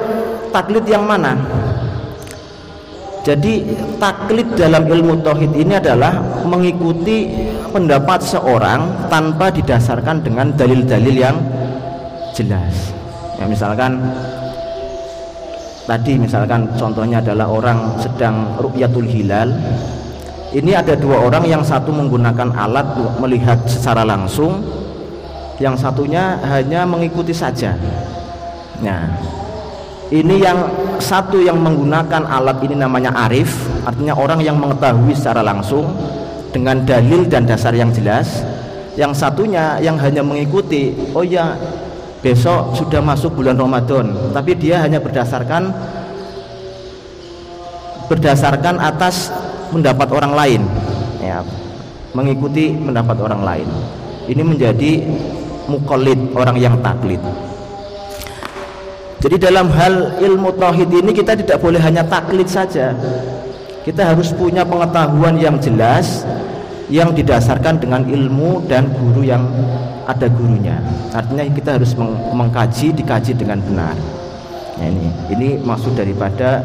Speaker 2: taklid yang mana jadi taklid dalam ilmu tauhid ini adalah mengikuti pendapat seorang tanpa didasarkan dengan dalil-dalil yang jelas. Ya misalkan tadi misalkan contohnya adalah orang sedang rukyatul hilal. Ini ada dua orang yang satu menggunakan alat melihat secara langsung yang satunya hanya mengikuti saja. Nah ini yang satu yang menggunakan alat ini namanya arif. Artinya orang yang mengetahui secara langsung dengan dalil dan dasar yang jelas. Yang satunya yang hanya mengikuti oh ya besok sudah masuk bulan Ramadan. Tapi dia hanya berdasarkan berdasarkan atas mendapat orang lain. Ya mengikuti pendapat orang lain. Ini menjadi mukallid orang yang taklid jadi dalam hal ilmu tauhid ini kita tidak boleh hanya taklid saja. Kita harus punya pengetahuan yang jelas yang didasarkan dengan ilmu dan guru yang ada gurunya. Artinya kita harus mengkaji dikaji dengan benar. Nah, ini ini maksud daripada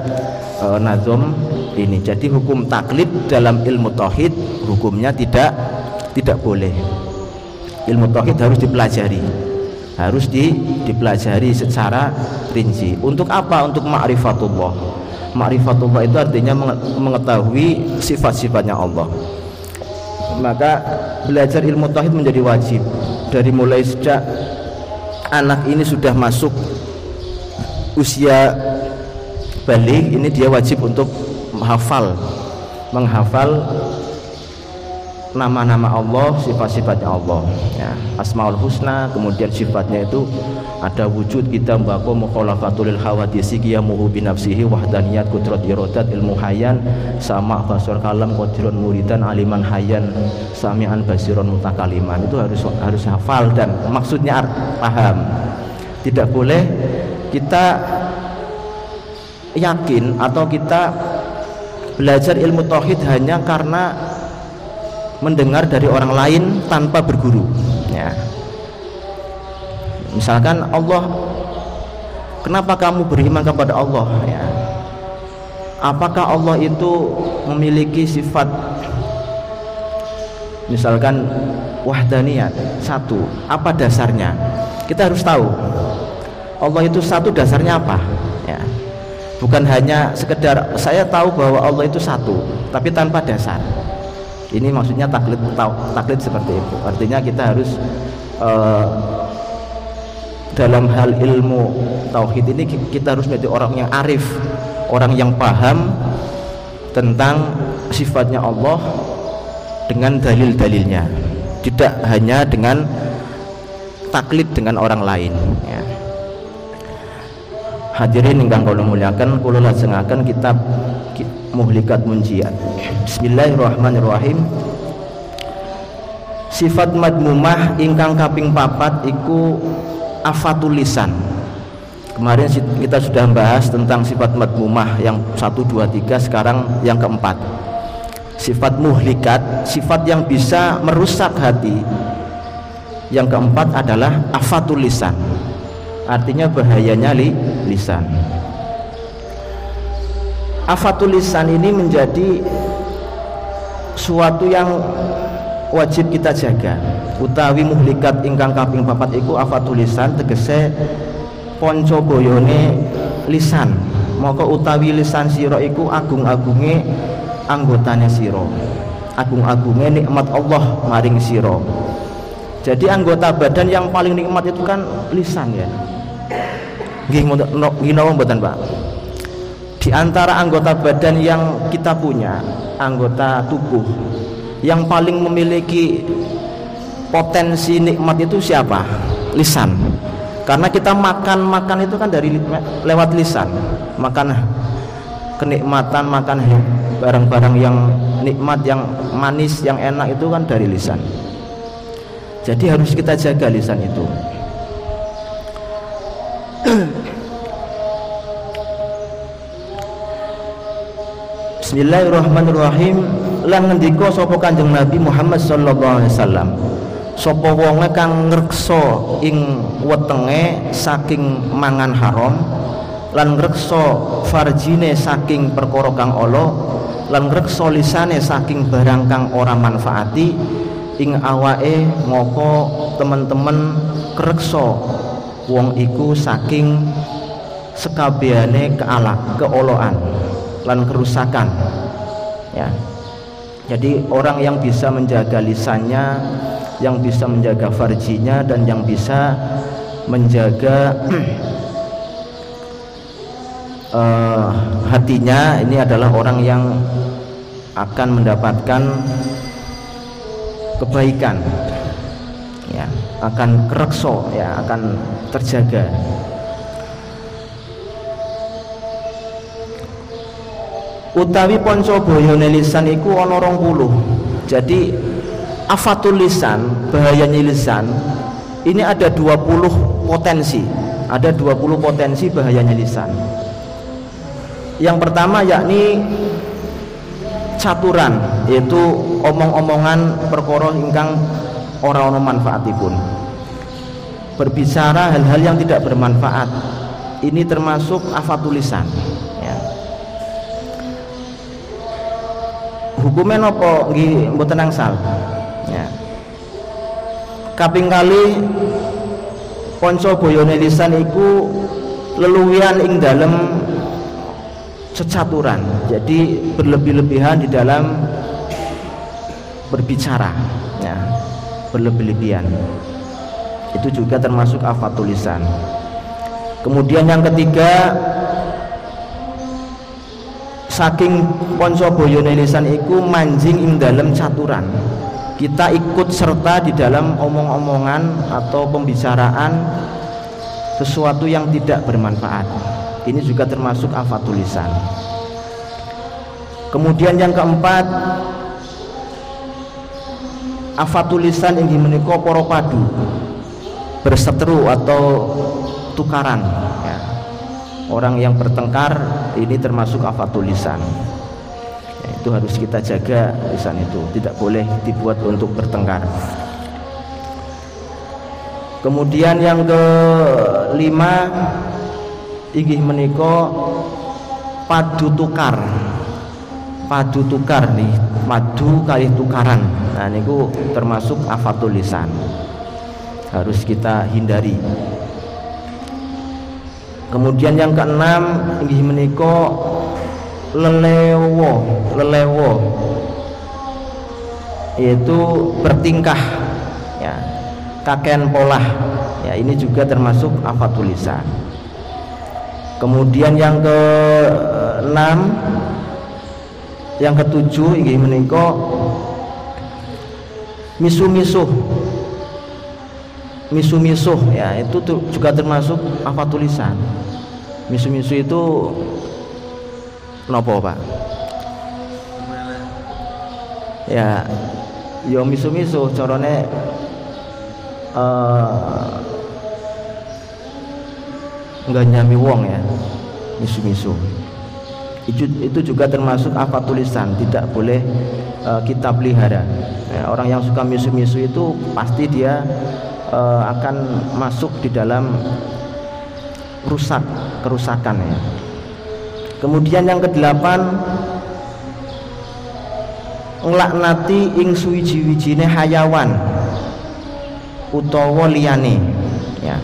Speaker 2: uh, nazom ini. Jadi hukum taklid dalam ilmu tauhid hukumnya tidak tidak boleh. Ilmu tauhid harus dipelajari harus di, dipelajari secara rinci. Untuk apa? Untuk ma'rifatullah. Ma'rifatullah itu artinya mengetahui sifat-sifatnya Allah. Maka belajar ilmu tauhid menjadi wajib. Dari mulai sejak anak ini sudah masuk usia balik ini dia wajib untuk menghafal. Menghafal nama-nama Allah, sifat-sifatnya Allah. Ya, Asmaul Husna, kemudian sifatnya itu ada wujud kita mbako mukhalafatul hawadisi qiyamuhu bi nafsihi wahdaniyat kudrat iradat ilmu hayyan sama basur kalam qadirun muridan aliman hayyan sami'an basiron mutakaliman itu harus harus hafal dan maksudnya paham. Tidak boleh kita yakin atau kita belajar ilmu tauhid hanya karena mendengar dari orang lain tanpa berguru. Ya. Misalkan Allah kenapa kamu beriman kepada Allah? Ya. Apakah Allah itu memiliki sifat misalkan wahdaniyat satu? Apa dasarnya? Kita harus tahu. Allah itu satu dasarnya apa? Ya. Bukan hanya sekedar saya tahu bahwa Allah itu satu tapi tanpa dasar ini maksudnya taklid taklid seperti itu artinya kita harus uh, dalam hal ilmu tauhid ini kita harus menjadi orang yang arif orang yang paham tentang sifatnya Allah dengan dalil-dalilnya tidak hanya dengan taklid dengan orang lain ya. hadirin ingkang kula muliakan kula lajengaken kitab muhlikat munjiat Bismillahirrahmanirrahim. Sifat madmumah ingkang kaping papat iku afatul lisan kemarin kita sudah bahas tentang sifat madmumah yang 1, 2, 3 sekarang yang keempat. Sifat muhlikat sifat yang bisa merusak hati. Yang keempat adalah afatul lisan artinya bahayanya li, lisan afatul lisan ini menjadi suatu yang wajib kita jaga. Utawi muhlikat ingkang kaping papat iku afatul lisan tegese ponco boyone lisan. Maka utawi lisan siro iku agung-agunge anggotanya siro agung-agunge nikmat Allah maring siro jadi anggota badan yang paling nikmat itu kan lisan ya. Nggih mboten Pak di antara anggota badan yang kita punya, anggota tubuh yang paling memiliki potensi nikmat itu siapa? Lisan. Karena kita makan-makan itu kan dari lewat lisan. Makan kenikmatan, makan barang-barang yang nikmat, yang manis, yang enak itu kan dari lisan. Jadi harus kita jaga lisan itu. Bismillahirrahmanirrahim. Lan ngendika sapa Kanjeng Nabi Muhammad sallallahu alaihi wasallam? Sapa wonge kang ngreksa ing wetenge saking mangan haram lan ngreksa farjine saking perkara kang ala lan ngreksa lisane saking barang kang ora manfaati ing awake ngoko teman-teman kreksa wong iku saking sekabehane kealak keoloan lan kerusakan. Ya. Jadi orang yang bisa menjaga lisannya yang bisa menjaga farjinya dan yang bisa menjaga uh, hatinya ini adalah orang yang akan mendapatkan kebaikan. Ya. Akan kerekso ya akan terjaga utawi ponco boyone lisan iku ana puluh. Jadi afatul lisan bahayanya lisan ini ada 20 potensi. Ada 20 potensi bahayanya lisan. Yang pertama yakni caturan yaitu omong-omongan perkara ingkang ora ana manfaatipun. Berbicara hal-hal yang tidak bermanfaat ini termasuk afatul lisan hukumnya nopo nggih mboten angsal. Ya. Kaping kali ponco boyone lisan iku leluwian ing dalam cecaturan jadi berlebih-lebihan di dalam berbicara ya. Berlebih-lebihan. Itu juga termasuk afatul lisan. Kemudian yang ketiga saking ponco boyone lisan iku manjing ing dalam caturan. Kita ikut serta di dalam omong-omongan atau pembicaraan sesuatu yang tidak bermanfaat. Ini juga termasuk afatul lisan. Kemudian yang keempat afatul lisan yang menika para padu berseteru atau tukaran. Orang yang bertengkar ini termasuk afatul lisan. Ya, itu harus kita jaga lisan itu. Tidak boleh dibuat untuk bertengkar. Kemudian yang kelima inggih menika padu tukar. Padu tukar nih madu kali tukaran. Nah niku termasuk afatul lisan. Harus kita hindari kemudian yang keenam inggih menika lelewo lelewo yaitu bertingkah ya kakean pola ya ini juga termasuk afatul lisan. Kemudian yang ke enam yang ketujuh inggih menika misu-misuh misu-misuh ya itu juga termasuk apa tulisan. Misu-misu itu nopo pak? Ya yo misu-misu corone uh, nggak nyami wong ya misu-misu. Itu, itu juga termasuk apa tulisan tidak boleh uh, kita pelihara. Ya, orang yang suka misu-misu itu pasti dia uh, akan masuk di dalam rusak kerusakan ya. Kemudian yang kedelapan nglaknati ing suwiji-wijine hayawan utawa liyane ya.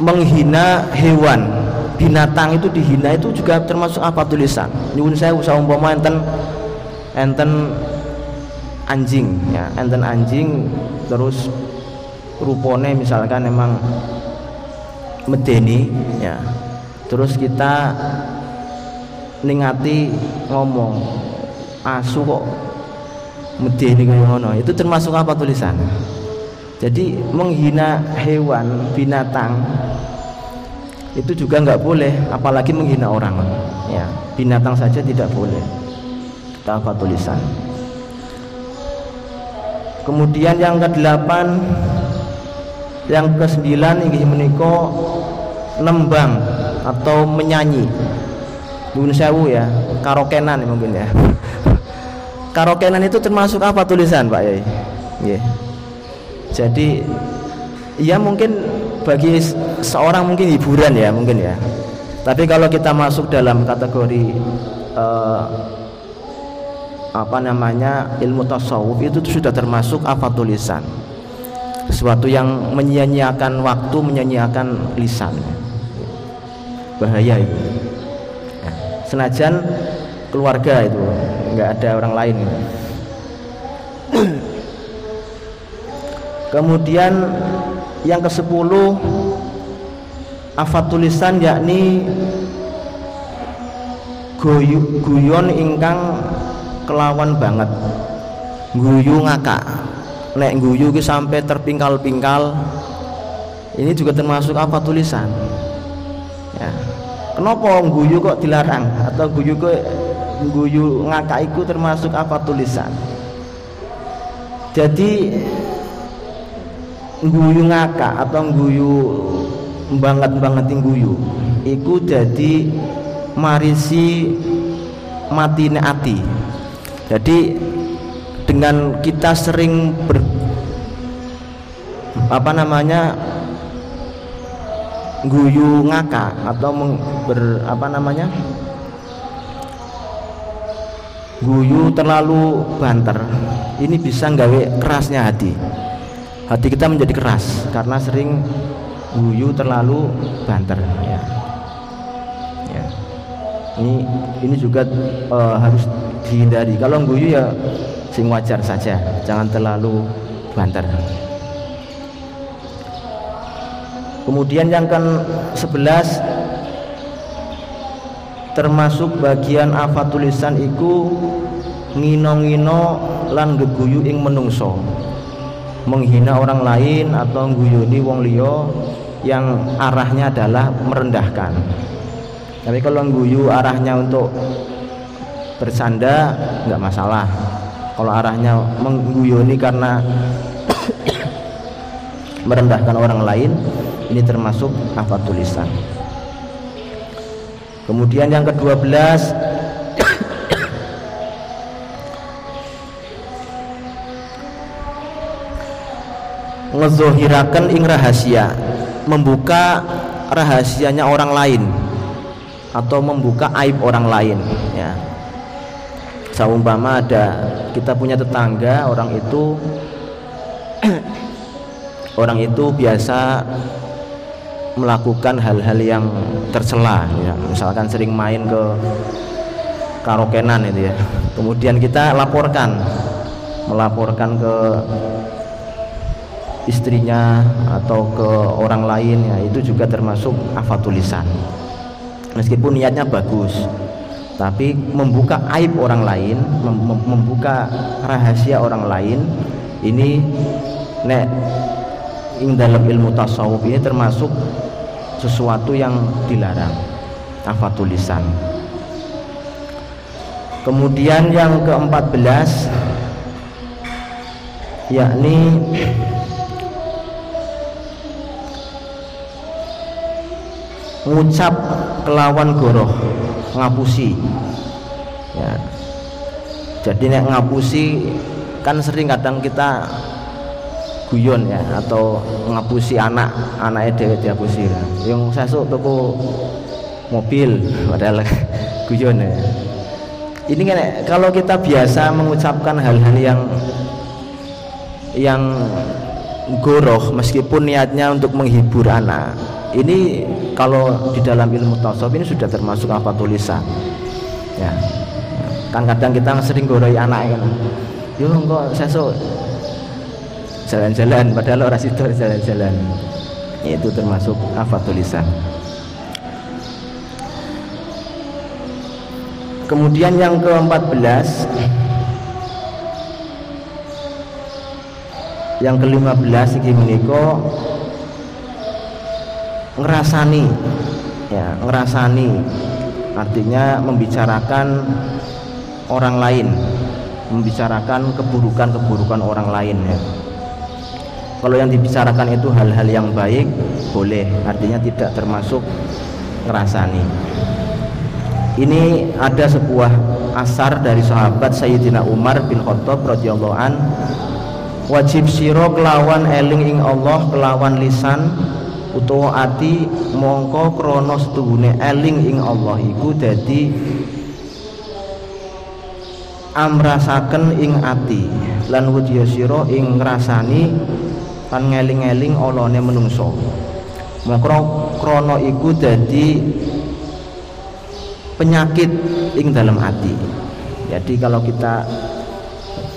Speaker 2: Menghina hewan binatang itu dihina itu juga termasuk apa tulisan nyuwun saya usah umpama enten enten anjing ya. Enten anjing terus rupone misalkan emang medeni ya. Terus kita ningati ngomong asu kok medeni kayak ngono? Itu termasuk apa tulisan? Jadi menghina hewan binatang itu juga nggak boleh apalagi menghina orang ya. Binatang saja tidak boleh. Tanpa tulisan kemudian yang kedelapan yang kesembilan ini meniko nembang atau menyanyi. Bun sewu ya karokenan mungkin ya. Karokenan itu termasuk apa tulisan Pak Yai? Yeah. jadi ya mungkin bagi seorang mungkin hiburan ya mungkin ya. Tapi kalau kita masuk dalam kategori uh, apa namanya ilmu tasawuf itu sudah termasuk apa tulisan sesuatu yang menyia-nyiakan waktu menyia-nyiakan lisan. Bahaya itu. Ya. senajan keluarga itu nggak ada orang lain. Kemudian yang ke sepuluh afat tulisan yakni guyon ingkang kelawan banget. Guyu ngakak. Nek guyu ki sampai terpingkal-pingkal. Ini juga termasuk apa tulisan? Ya. Kenapa guyu kok dilarang? Atau guyu kok guyu ngakak itu termasuk apa tulisan? Jadi guyu ngakak atau guyu banget banget guyu iku jadi marisi mati ati jadi dengan kita sering ber apa namanya guyu ngakak atau meng, ber apa namanya guyu terlalu banter ini bisa nggawe kerasnya hati hati kita menjadi keras karena sering guyu terlalu banter ya. Ini ini juga uh, harus dihindari. Kalau guyu ya sing wajar saja, jangan terlalu banter. Kemudian yang kan 11 termasuk bagian apa tulisan itu ngino-ngino lan geguyu ing menungso menghina orang lain atau guyuni wong liya yang arahnya adalah merendahkan tapi kalau guyu arahnya untuk bersanda nggak masalah. Kalau arahnya mengguyoni karena merendahkan orang lain ini termasuk apa tulisan. Kemudian yang kedua belas ngezohirakan ing rahasia membuka rahasianya orang lain atau membuka aib orang lain ya. Seumpama ada kita punya tetangga orang itu orang itu biasa melakukan hal-hal yang tercela ya. Misalkan sering main ke karokenan itu ya. Kemudian kita laporkan melaporkan ke istrinya atau ke orang lain ya. Itu juga termasuk afatulisan meskipun niatnya bagus tapi membuka aib orang lain mem membuka rahasia orang lain ini nek ing dalam ilmu tasawuf ini termasuk sesuatu yang dilarang. Afatulisan kemudian yang keempat belas yakni ngucap kelawan goroh ngapusi. Ya. Jadi nek ngapusi kan sering kadang kita guyon ya atau ngapusi anak anaknya dewe diapusi. Ya. yang sesuk toko mobil padahal guyon ya. Ini kan kalau kita biasa mengucapkan hal-hal yang yang goroh meskipun niatnya untuk menghibur anak ini kalau di dalam ilmu tasawuf ini sudah termasuk apa tulisan. Ya. Kan kadang kita sering goroi anak kan. Yo sesuk. Jalan-jalan padahal orang situ jalan-jalan. Itu termasuk apa tulisan. Kemudian yang ke-14 yang ke-15 iki menika ngerasani. Ya ngerasani. Artinya membicarakan orang lain. Membicarakan keburukan-keburukan orang lain ya. Kalau yang dibicarakan itu hal-hal yang baik boleh. Artinya tidak termasuk ngerasani. Ini ada sebuah asar dari sahabat Sayyidina Umar bin Khattab radhiyallahu an. Wajib siro kelawan eling ing Allah kelawan lisan utawa ati mongko krana setuhune eling ing Allah iku dadi amrasaken ing ati. Lan wedya sira ing ngrasani lan ngeling-eling olone menungso mongko krana iku dadi penyakit ing dalam hati jadi kalau kita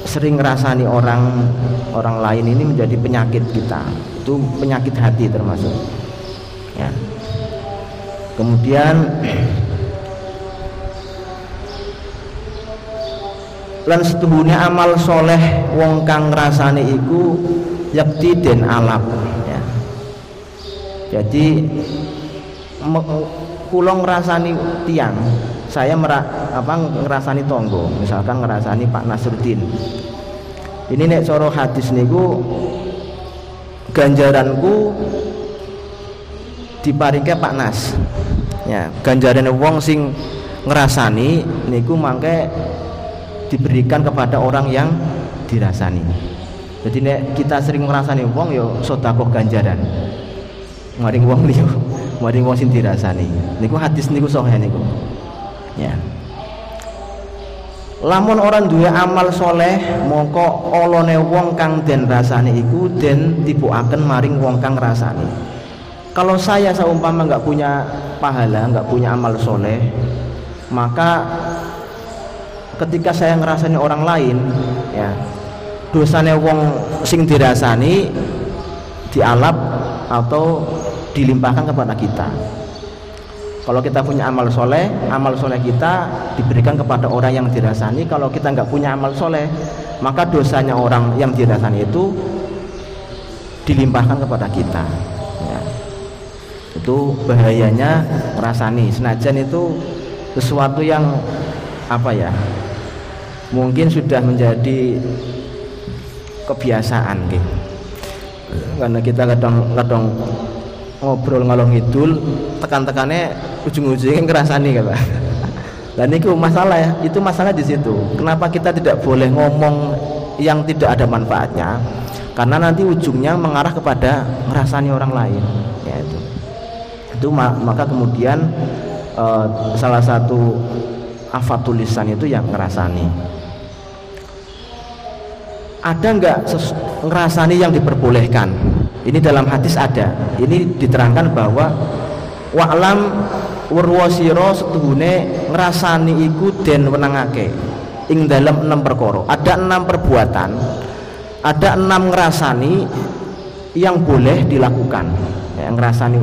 Speaker 2: sering ngerasani orang orang lain ini menjadi penyakit kita itu penyakit hati termasuk. Ya. Kemudian lan setuhune amal soleh wong kang ngrasani iku yakti den alap ya. Jadi kula ngrasani tiang saya merak apa ngerasani tonggo misalkan ngerasani Pak Nasruddin. Ini nek coro hadis niku ganjaranku diparingke Pak Nas. Ya ganjaran wong sing ngerasani niku mangke diberikan kepada orang yang dirasani. Jadi nek kita sering ngerasani wong yo sodakoh ganjaran. Maring wong liyo maring wong sing dirasani. Niku hadis niku sahih niku. Ya lamun orang duwe amal soleh mongko olone wong kang den rasani iku den tipuaken maring wong kang rasani. Kalau saya seumpama nggak punya pahala nggak punya amal soleh maka ketika saya ngerasani orang lain ya dosane wong sing dirasani dialap atau dilimpahkan kepada kita kalau kita punya amal soleh amal soleh kita diberikan kepada orang yang dirasani. Kalau kita nggak punya amal soleh maka dosanya orang yang dirasani itu dilimpahkan kepada kita. Ya. itu bahayanya rasani. Senajan itu sesuatu yang apa ya mungkin sudah menjadi kebiasaan gitu. Karena kita kadang-kadang ngobrol ngalor ngidul tekan-tekannya ujung-ujungnya ngerasani kata dan itu masalah ya itu masalah di situ. Kenapa kita tidak boleh ngomong yang tidak ada manfaatnya? Karena nanti ujungnya mengarah kepada ngerasani orang lain ya itu. Itu maka kemudian uh, salah satu afat tulisan itu yang ngerasani. Ada nggak ngerasani yang diperbolehkan? Ini dalam hadis ada. Ini diterangkan bahwa wa'lam werwasira setuhune ngrasani iku den wenangake ing dalam enam perkara. Ada enam perbuatan, ada enam ngerasani yang boleh dilakukan. Ya, ngerasani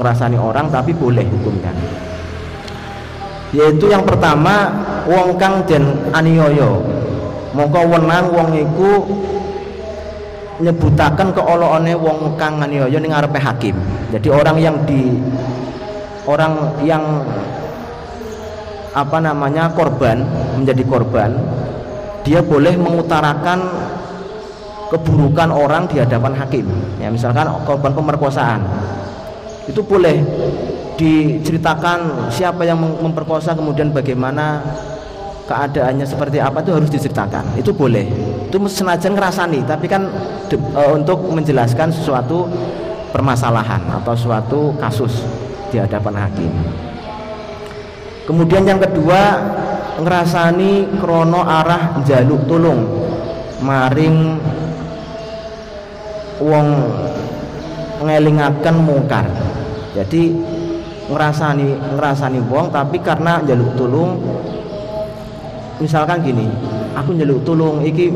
Speaker 2: ngerasani orang tapi boleh hukumnya. Yaitu yang pertama wong kang den aniaya. Mongko wenang wong iku nyebutakan keolokane wong kang nganiaya ning ngarepe hakim. Jadi orang yang di orang yang apa namanya korban menjadi korban dia boleh mengutarakan keburukan orang di hadapan hakim. Ya misalkan korban pemerkosaan. Itu boleh diceritakan siapa yang memperkosa kemudian bagaimana keadaannya seperti apa itu harus diceritakan. Itu boleh. Itu senajan ngerasani tapi kan de, e, untuk menjelaskan sesuatu permasalahan atau suatu kasus di hadapan hakim. Kemudian yang kedua ngerasani krono arah jaluk tulung. Maring wong ngelingaken mungkar. Jadi ngerasani ngerasani wong tapi karena jaluk tulung misalkan gini aku nyeluk tulung iki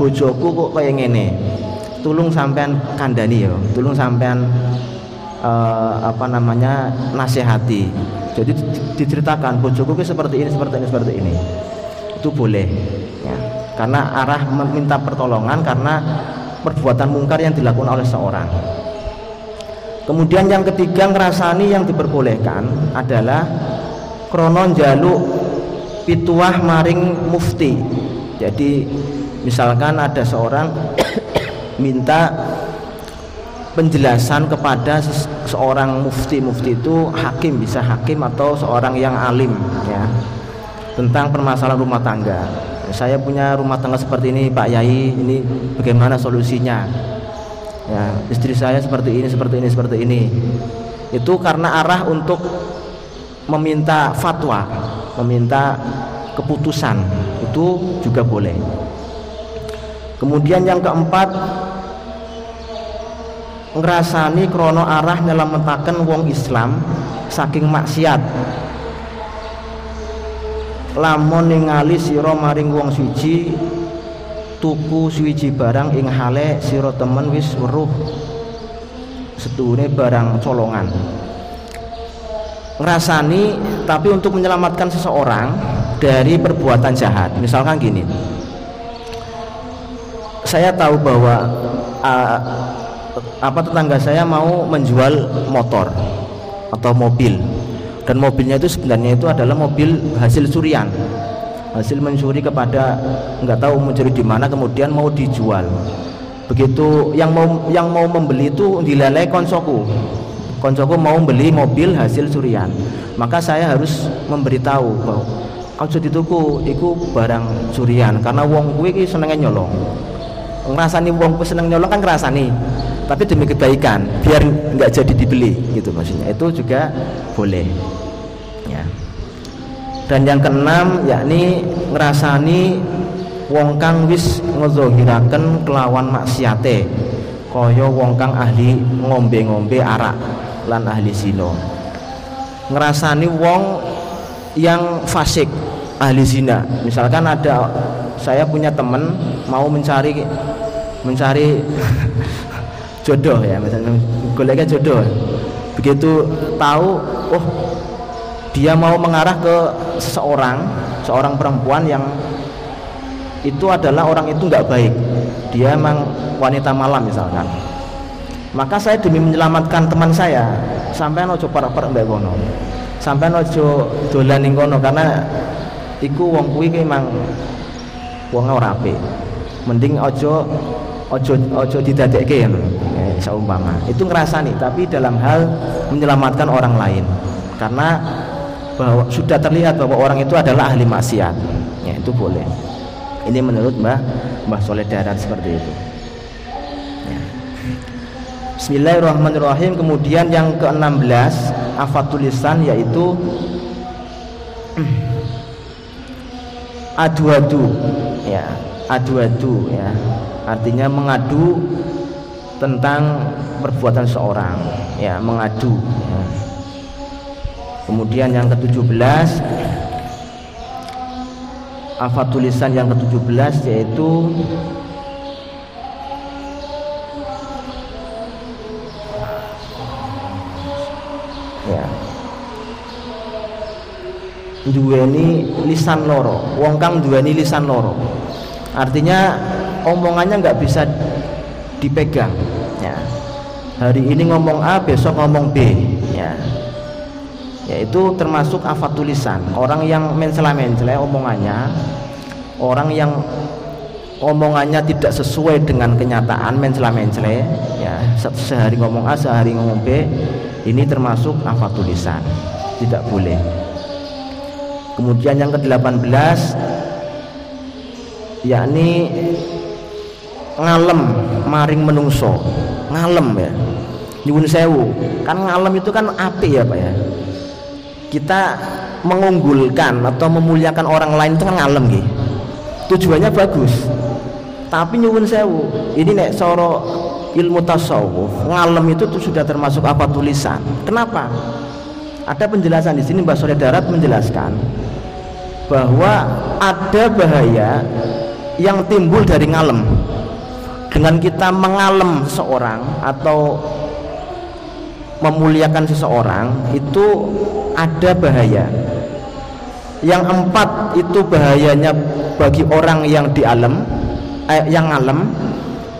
Speaker 2: bojoku kok kayak ngene. Tulung sampean kandani ya tulung sampean uh, apa namanya nasihati. Jadi diceritakan bojoku seperti ini seperti ini seperti ini. Itu boleh ya. Karena arah meminta pertolongan karena perbuatan mungkar yang dilakukan oleh seorang. Kemudian yang ketiga ngerasani yang diperbolehkan adalah kronon jaluk pituah maring mufti. Jadi misalkan ada seorang minta penjelasan kepada seorang mufti mufti itu hakim bisa hakim atau seorang yang alim ya tentang permasalahan rumah tangga. Saya punya rumah tangga seperti ini Pak Yai ini bagaimana solusinya? Ya istri saya seperti ini seperti ini seperti ini. Itu karena arah untuk meminta fatwa meminta keputusan itu juga boleh. Kemudian yang keempat ngerasani krono arah nyelametaken wong Islam saking maksiat. Lamun ningali sira maring wong suci tuku suci barang ing hale sira temen wis weruh setune barang colongan. Ngerasani tapi untuk menyelamatkan seseorang dari perbuatan jahat. Misalkan gini saya tahu bahwa uh, apa tetangga saya mau menjual motor atau mobil. Dan mobilnya itu sebenarnya itu adalah mobil hasil curian. Hasil mencuri kepada nggak tahu mencuri di mana kemudian mau dijual. Begitu yang mau yang mau membeli itu dilalai konsoku. Koncoku mau beli mobil hasil curian. Maka saya harus memberitahu bahwa ojo dituku iku barang curian. Karena wong kuwi senenge nyolong. Ngrasani wong kuwi seneng nyolong kan ngrasani tapi demi kebaikan biar nggak jadi dibeli gitu maksudnya. Itu juga boleh ya. Dan yang keenam yakni ngrasani wong kang wis ngezahiraken kelawan maksiate kaya wong kang ahli ngombe-ngombe arak lan ahli zina. Ngerasani wong yang fasik ahli zina. Misalkan ada saya punya teman mau mencari mencari jodoh ya misalnya goleknya jodoh. Begitu tahu oh dia mau mengarah ke seseorang seorang perempuan yang itu adalah orang itu nggak baik. Dia emang wanita malam misalkan. Maka saya demi menyelamatkan teman saya sampai nojo para-para mbak kono. Sampai nojo dolan kono karena iku wong kuwi memang wong ora apik. Mending ojo ojo ojo didadekke ya eh, seumpama. Itu ngerasani tapi dalam hal menyelamatkan orang lain. Karena bahwa sudah terlihat bahwa orang itu adalah ahli maksiat. Ya itu boleh. Ini menurut Mbah Mbah Soleh Darat seperti itu. Ya. Bismillahirrahmanirrahim. Kemudian yang ke-16 afatulisan yaitu adu-adu. Ya adu-adu ya. Artinya mengadu tentang perbuatan seorang ya mengadu ya. kemudian yang ke-17 apa tulisan yang ke-17 yaitu ya duweni lisan loro wong kang duweni lisan loro artinya omongannya nggak bisa dipegang. Ya. Hari ini ngomong A besok ngomong B. Ya. Yaitu termasuk afat tulisan. Orang yang mencela-mencela omongannya orang yang omongannya tidak sesuai dengan kenyataan mencela-mencela ya sehari ngomong A sehari ngomong B ini termasuk afat tulisan. Tidak boleh. Kemudian yang ke-18 yakni ngalem maring menungso. Ngalem ya. Nyuwun sewu. Kan ngalem itu kan api ya Pak ya. Kita mengunggulkan atau memuliakan orang lain itu kan ngalem gitu tujuannya bagus. Tapi nyuwun sewu ini nek soro ilmu tasawuf ngalem itu tuh sudah termasuk apa tulisan. Kenapa? Ada penjelasan di sini Mbak Sore Darat menjelaskan bahwa ada bahaya yang timbul dari ngalem dengan kita mengalem seseorang atau memuliakan seseorang itu ada bahaya. Yang empat itu bahayanya bagi orang yang di alam eh, yang ngalem.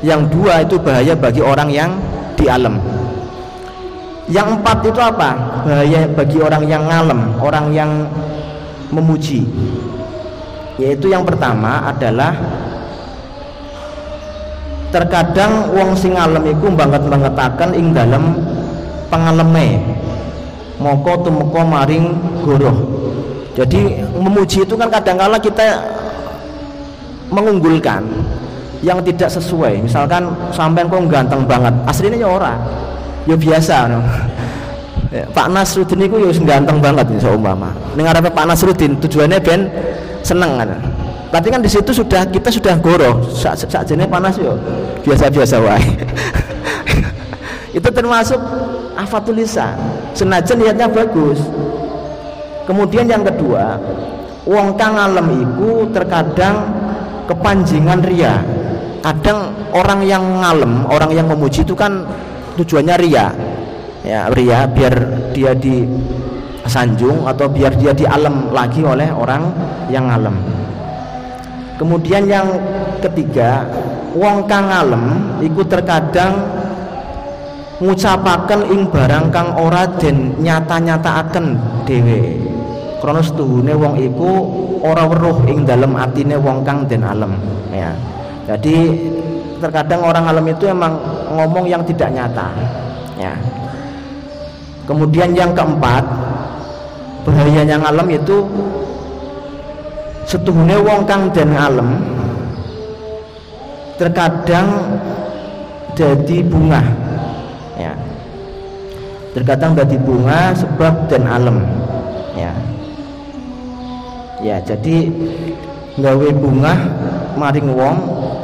Speaker 2: Yang dua itu bahaya bagi orang yang di alam yang empat itu apa? Bahaya bagi orang yang ngalem orang yang memuji. Yaitu yang pertama adalah terkadang wong sing alam iku banget-bangetaken ing dalam pengaleme moko tumeka maring goroh. Jadi memuji itu kan kadang-kala kita mengunggulkan yang tidak sesuai. Misalkan sampean kok ganteng banget aslinya ya ora. Ya biasa no. Ya, Pak Nasruddin itu ya ganteng banget nih seumpama. Ning Pak Nasruddin tujuannya ben seneng kan tapi kan di situ sudah kita sudah goro. Saat saat jenis panas yo. Biasa-biasa wae. Itu termasuk afatul lisan senajan niatnya bagus. Kemudian yang kedua wong kang alam iku terkadang kepanjingan ria. Kadang orang yang ngalem orang yang memuji itu kan tujuannya ria. Ya ria biar dia di sanjung atau biar dia di alam lagi oleh orang yang ngalem kemudian yang ketiga wong kang ngalem iku terkadang ngucapaken ing barang kang ora den nyata-nyataaken dhewe. Krana setuhune wong iku ora weruh ing dalem atine wong kang den alem ya. Jadi terkadang orang alam itu emang ngomong yang tidak nyata ya. Kemudian yang keempat bahayanya alam itu setuhune wong kang den alam terkadang jadi bunga. Ya. Terkadang jadi bunga sebab dan alam ya. Ya jadi gawe bunga maring wong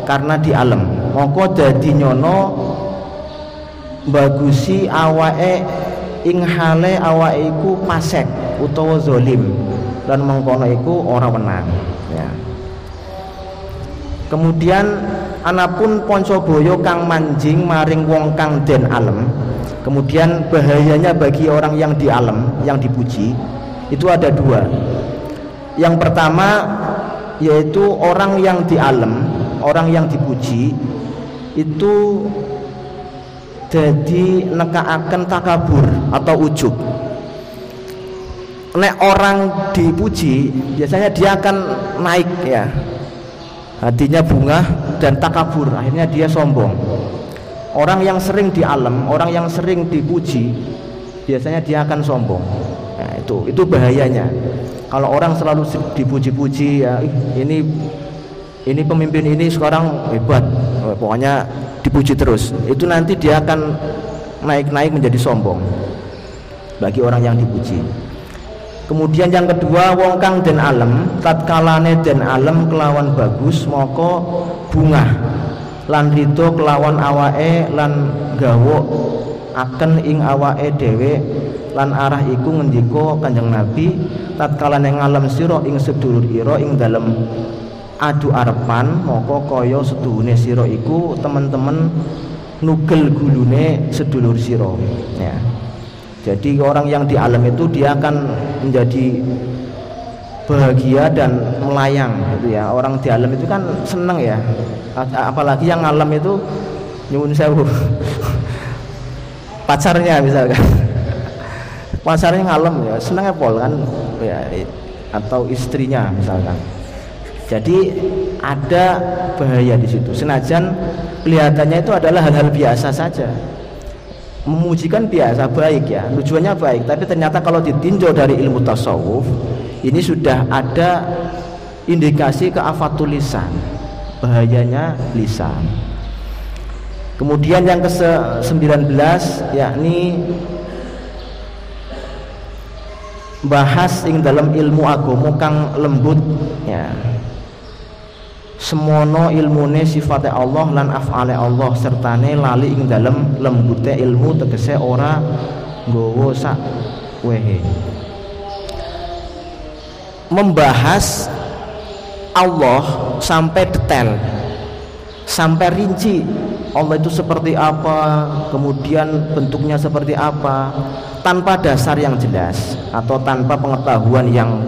Speaker 2: karena di alam moko jadi nyono bagusi awake ing hale awake iku pasek utawa zolim dan mengkono iku ora menang ya. kemudian anapun ponco boyo kang manjing maring wong kang den alem kemudian bahayanya bagi orang yang di alam yang dipuji itu ada dua yang pertama yaitu orang yang di alam orang yang dipuji itu jadi nekaaken takabur atau ujub nek orang dipuji biasanya dia akan naik ya. Hatinya bunga dan takabur akhirnya dia sombong. Orang yang sering di alam orang yang sering dipuji biasanya dia akan sombong. Nah, itu itu bahayanya. Kalau orang selalu dipuji-puji ya ini ini pemimpin ini sekarang hebat oh, pokoknya dipuji terus. Itu nanti dia akan naik-naik menjadi sombong bagi orang yang dipuji kemudian yang kedua wong kang den alam tatkalane den alam kelawan bagus moko bunga lan rito kelawan awake lan gawo akan ing awake dhewe lan arah iku ngendika Kanjeng Nabi tatkala ning alam sira ing sedulur ira ing dalem adu arepan moko kaya seduhune sira iku teman-teman nugel gulune sedulur sira. Ya jadi orang yang di alam itu dia akan menjadi bahagia dan melayang gitu ya. Orang di alam itu kan seneng ya. Apalagi yang alam itu nyuwun sewu. Pacarnya misalkan. Pacarnya ngalem ya, senengnya pol kan ya atau istrinya misalkan. Jadi ada bahaya di situ. Senajan kelihatannya itu adalah hal-hal biasa saja memujikan biasa baik ya tujuannya baik. Tapi ternyata kalau ditinjau dari ilmu tasawuf ini sudah ada indikasi keafatul lisan bahayanya lisan. Kemudian yang ke 19 yakni bahas ing dalam ilmu agama kang lembut ya semono ilmune sifatnya Allah lan af'ale Allah sertane lali ing dalem lembute ilmu tegese ora nggawa sak wehe. Membahas Allah sampai detail sampai rinci. Allah itu seperti apa kemudian bentuknya seperti apa tanpa dasar yang jelas atau tanpa pengetahuan yang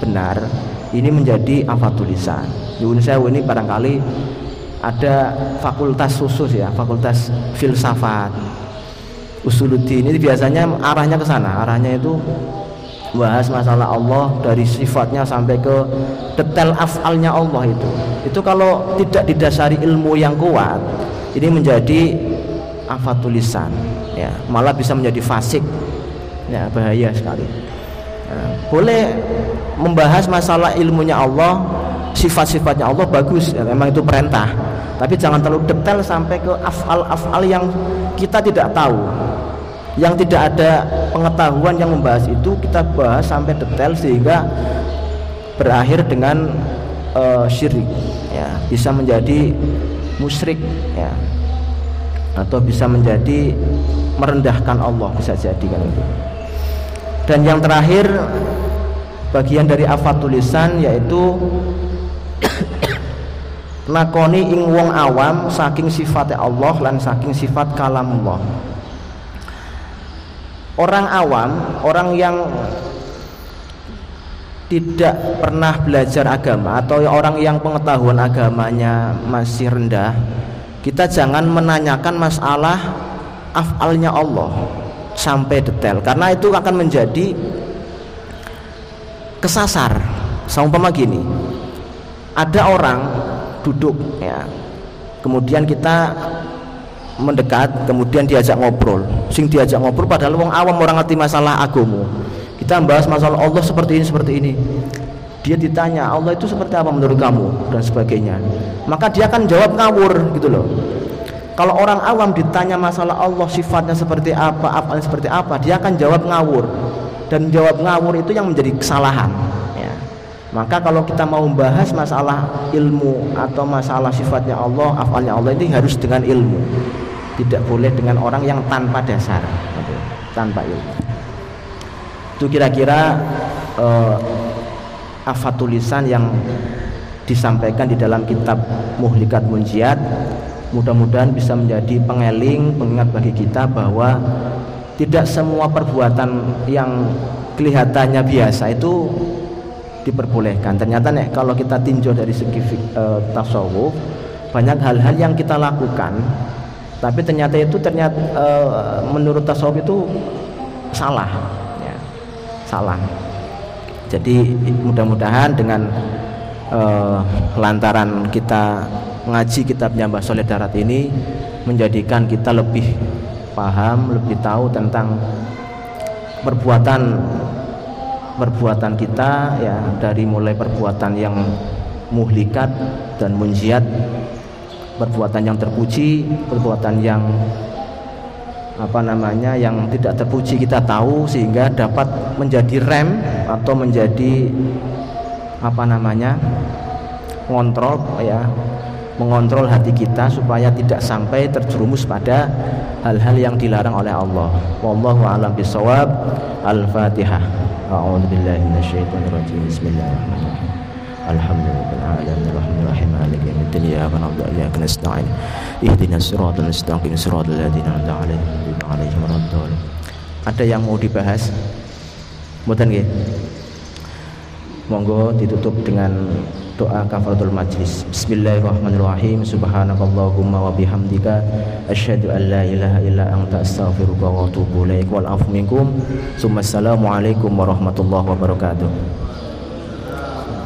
Speaker 2: benar. Ini menjadi afatulisan Nyuwun sewu ini barangkali ada fakultas khusus ya, fakultas filsafat. Usuluddin ini biasanya arahnya ke sana, arahnya itu bahas masalah Allah dari sifatnya sampai ke detail afalnya Allah itu. Itu kalau tidak didasari ilmu yang kuat, ini menjadi afatulisan ya, malah bisa menjadi fasik. Ya, bahaya sekali. Nah, boleh membahas masalah ilmunya Allah sifat-sifatnya Allah bagus. Ya, memang itu perintah. Tapi jangan terlalu detail sampai ke afal-afal yang kita tidak tahu. Yang tidak ada pengetahuan yang membahas itu kita bahas sampai detail sehingga berakhir dengan uh, syirik. Ya bisa menjadi musyrik ya. Atau bisa menjadi merendahkan Allah bisa jadi kan itu. Dan yang terakhir bagian dari afatulisan yaitu lakoni ing wong awam saking sifatnya Allah lan saking sifat kalamullah orang awam orang yang tidak pernah belajar agama atau orang yang pengetahuan agamanya masih rendah kita jangan menanyakan masalah afalnya Allah sampai detail karena itu akan menjadi kesasar. Sama gini ada orang duduk ya. Kemudian kita mendekat kemudian diajak ngobrol. Sing diajak ngobrol padahal wong awam orang ngerti masalah agama kita bahas masalah Allah seperti ini seperti ini. Dia ditanya Allah itu seperti apa menurut kamu? dan sebagainya. Maka dia akan jawab ngawur gitu loh. Kalau orang awam ditanya masalah Allah sifatnya seperti apa apa seperti apa dia akan jawab ngawur. Dan jawab ngawur itu yang menjadi kesalahan maka kalau kita mau membahas masalah ilmu atau masalah sifatnya Allah, afalnya Allah ini harus dengan ilmu. Tidak boleh dengan orang yang tanpa dasar, tanpa ilmu. Itu kira-kira uh, afatulisan yang disampaikan di dalam kitab Muhlikat Munjiat. Mudah-mudahan bisa menjadi pengeling, pengingat bagi kita bahwa tidak semua perbuatan yang kelihatannya biasa itu diperbolehkan. Ternyata nek kalau kita tinjau dari segi uh, tasawuf, banyak hal-hal yang kita lakukan tapi ternyata itu ternyata uh, menurut tasawuf itu salah ya. Salah. Jadi mudah-mudahan dengan uh, lantaran kita ngaji kitabnya Mbah Soleh Darat ini menjadikan kita lebih paham, lebih tahu tentang perbuatan perbuatan kita ya dari mulai perbuatan yang muhlikat dan munjiat perbuatan yang terpuji perbuatan yang apa namanya yang tidak terpuji kita tahu sehingga dapat menjadi rem atau menjadi apa namanya ngontrol ya mengontrol hati kita supaya tidak sampai terjerumus pada hal-hal yang dilarang oleh Allah. Wallahu a'lam bishawab. Al-Fatihah. Iyyaka na'budu wa iyyaka nasta'in. Ihdinas siratal mustaqim siratal ladzina an'amta 'alaihim ghairil maghdubi Ada yang mau dibahas? Mboten nggih? Monggo ditutup dengan doa kafaratul majlis. Bismillahirrahmanirrahim. Subhanakallahumma wa bihamdika asyhadu an la ilaha illa anta astaghfiruka wa atubu ilaik. Wal afu minkum. Assalamualaikum warahmatullahi wabarakatuh.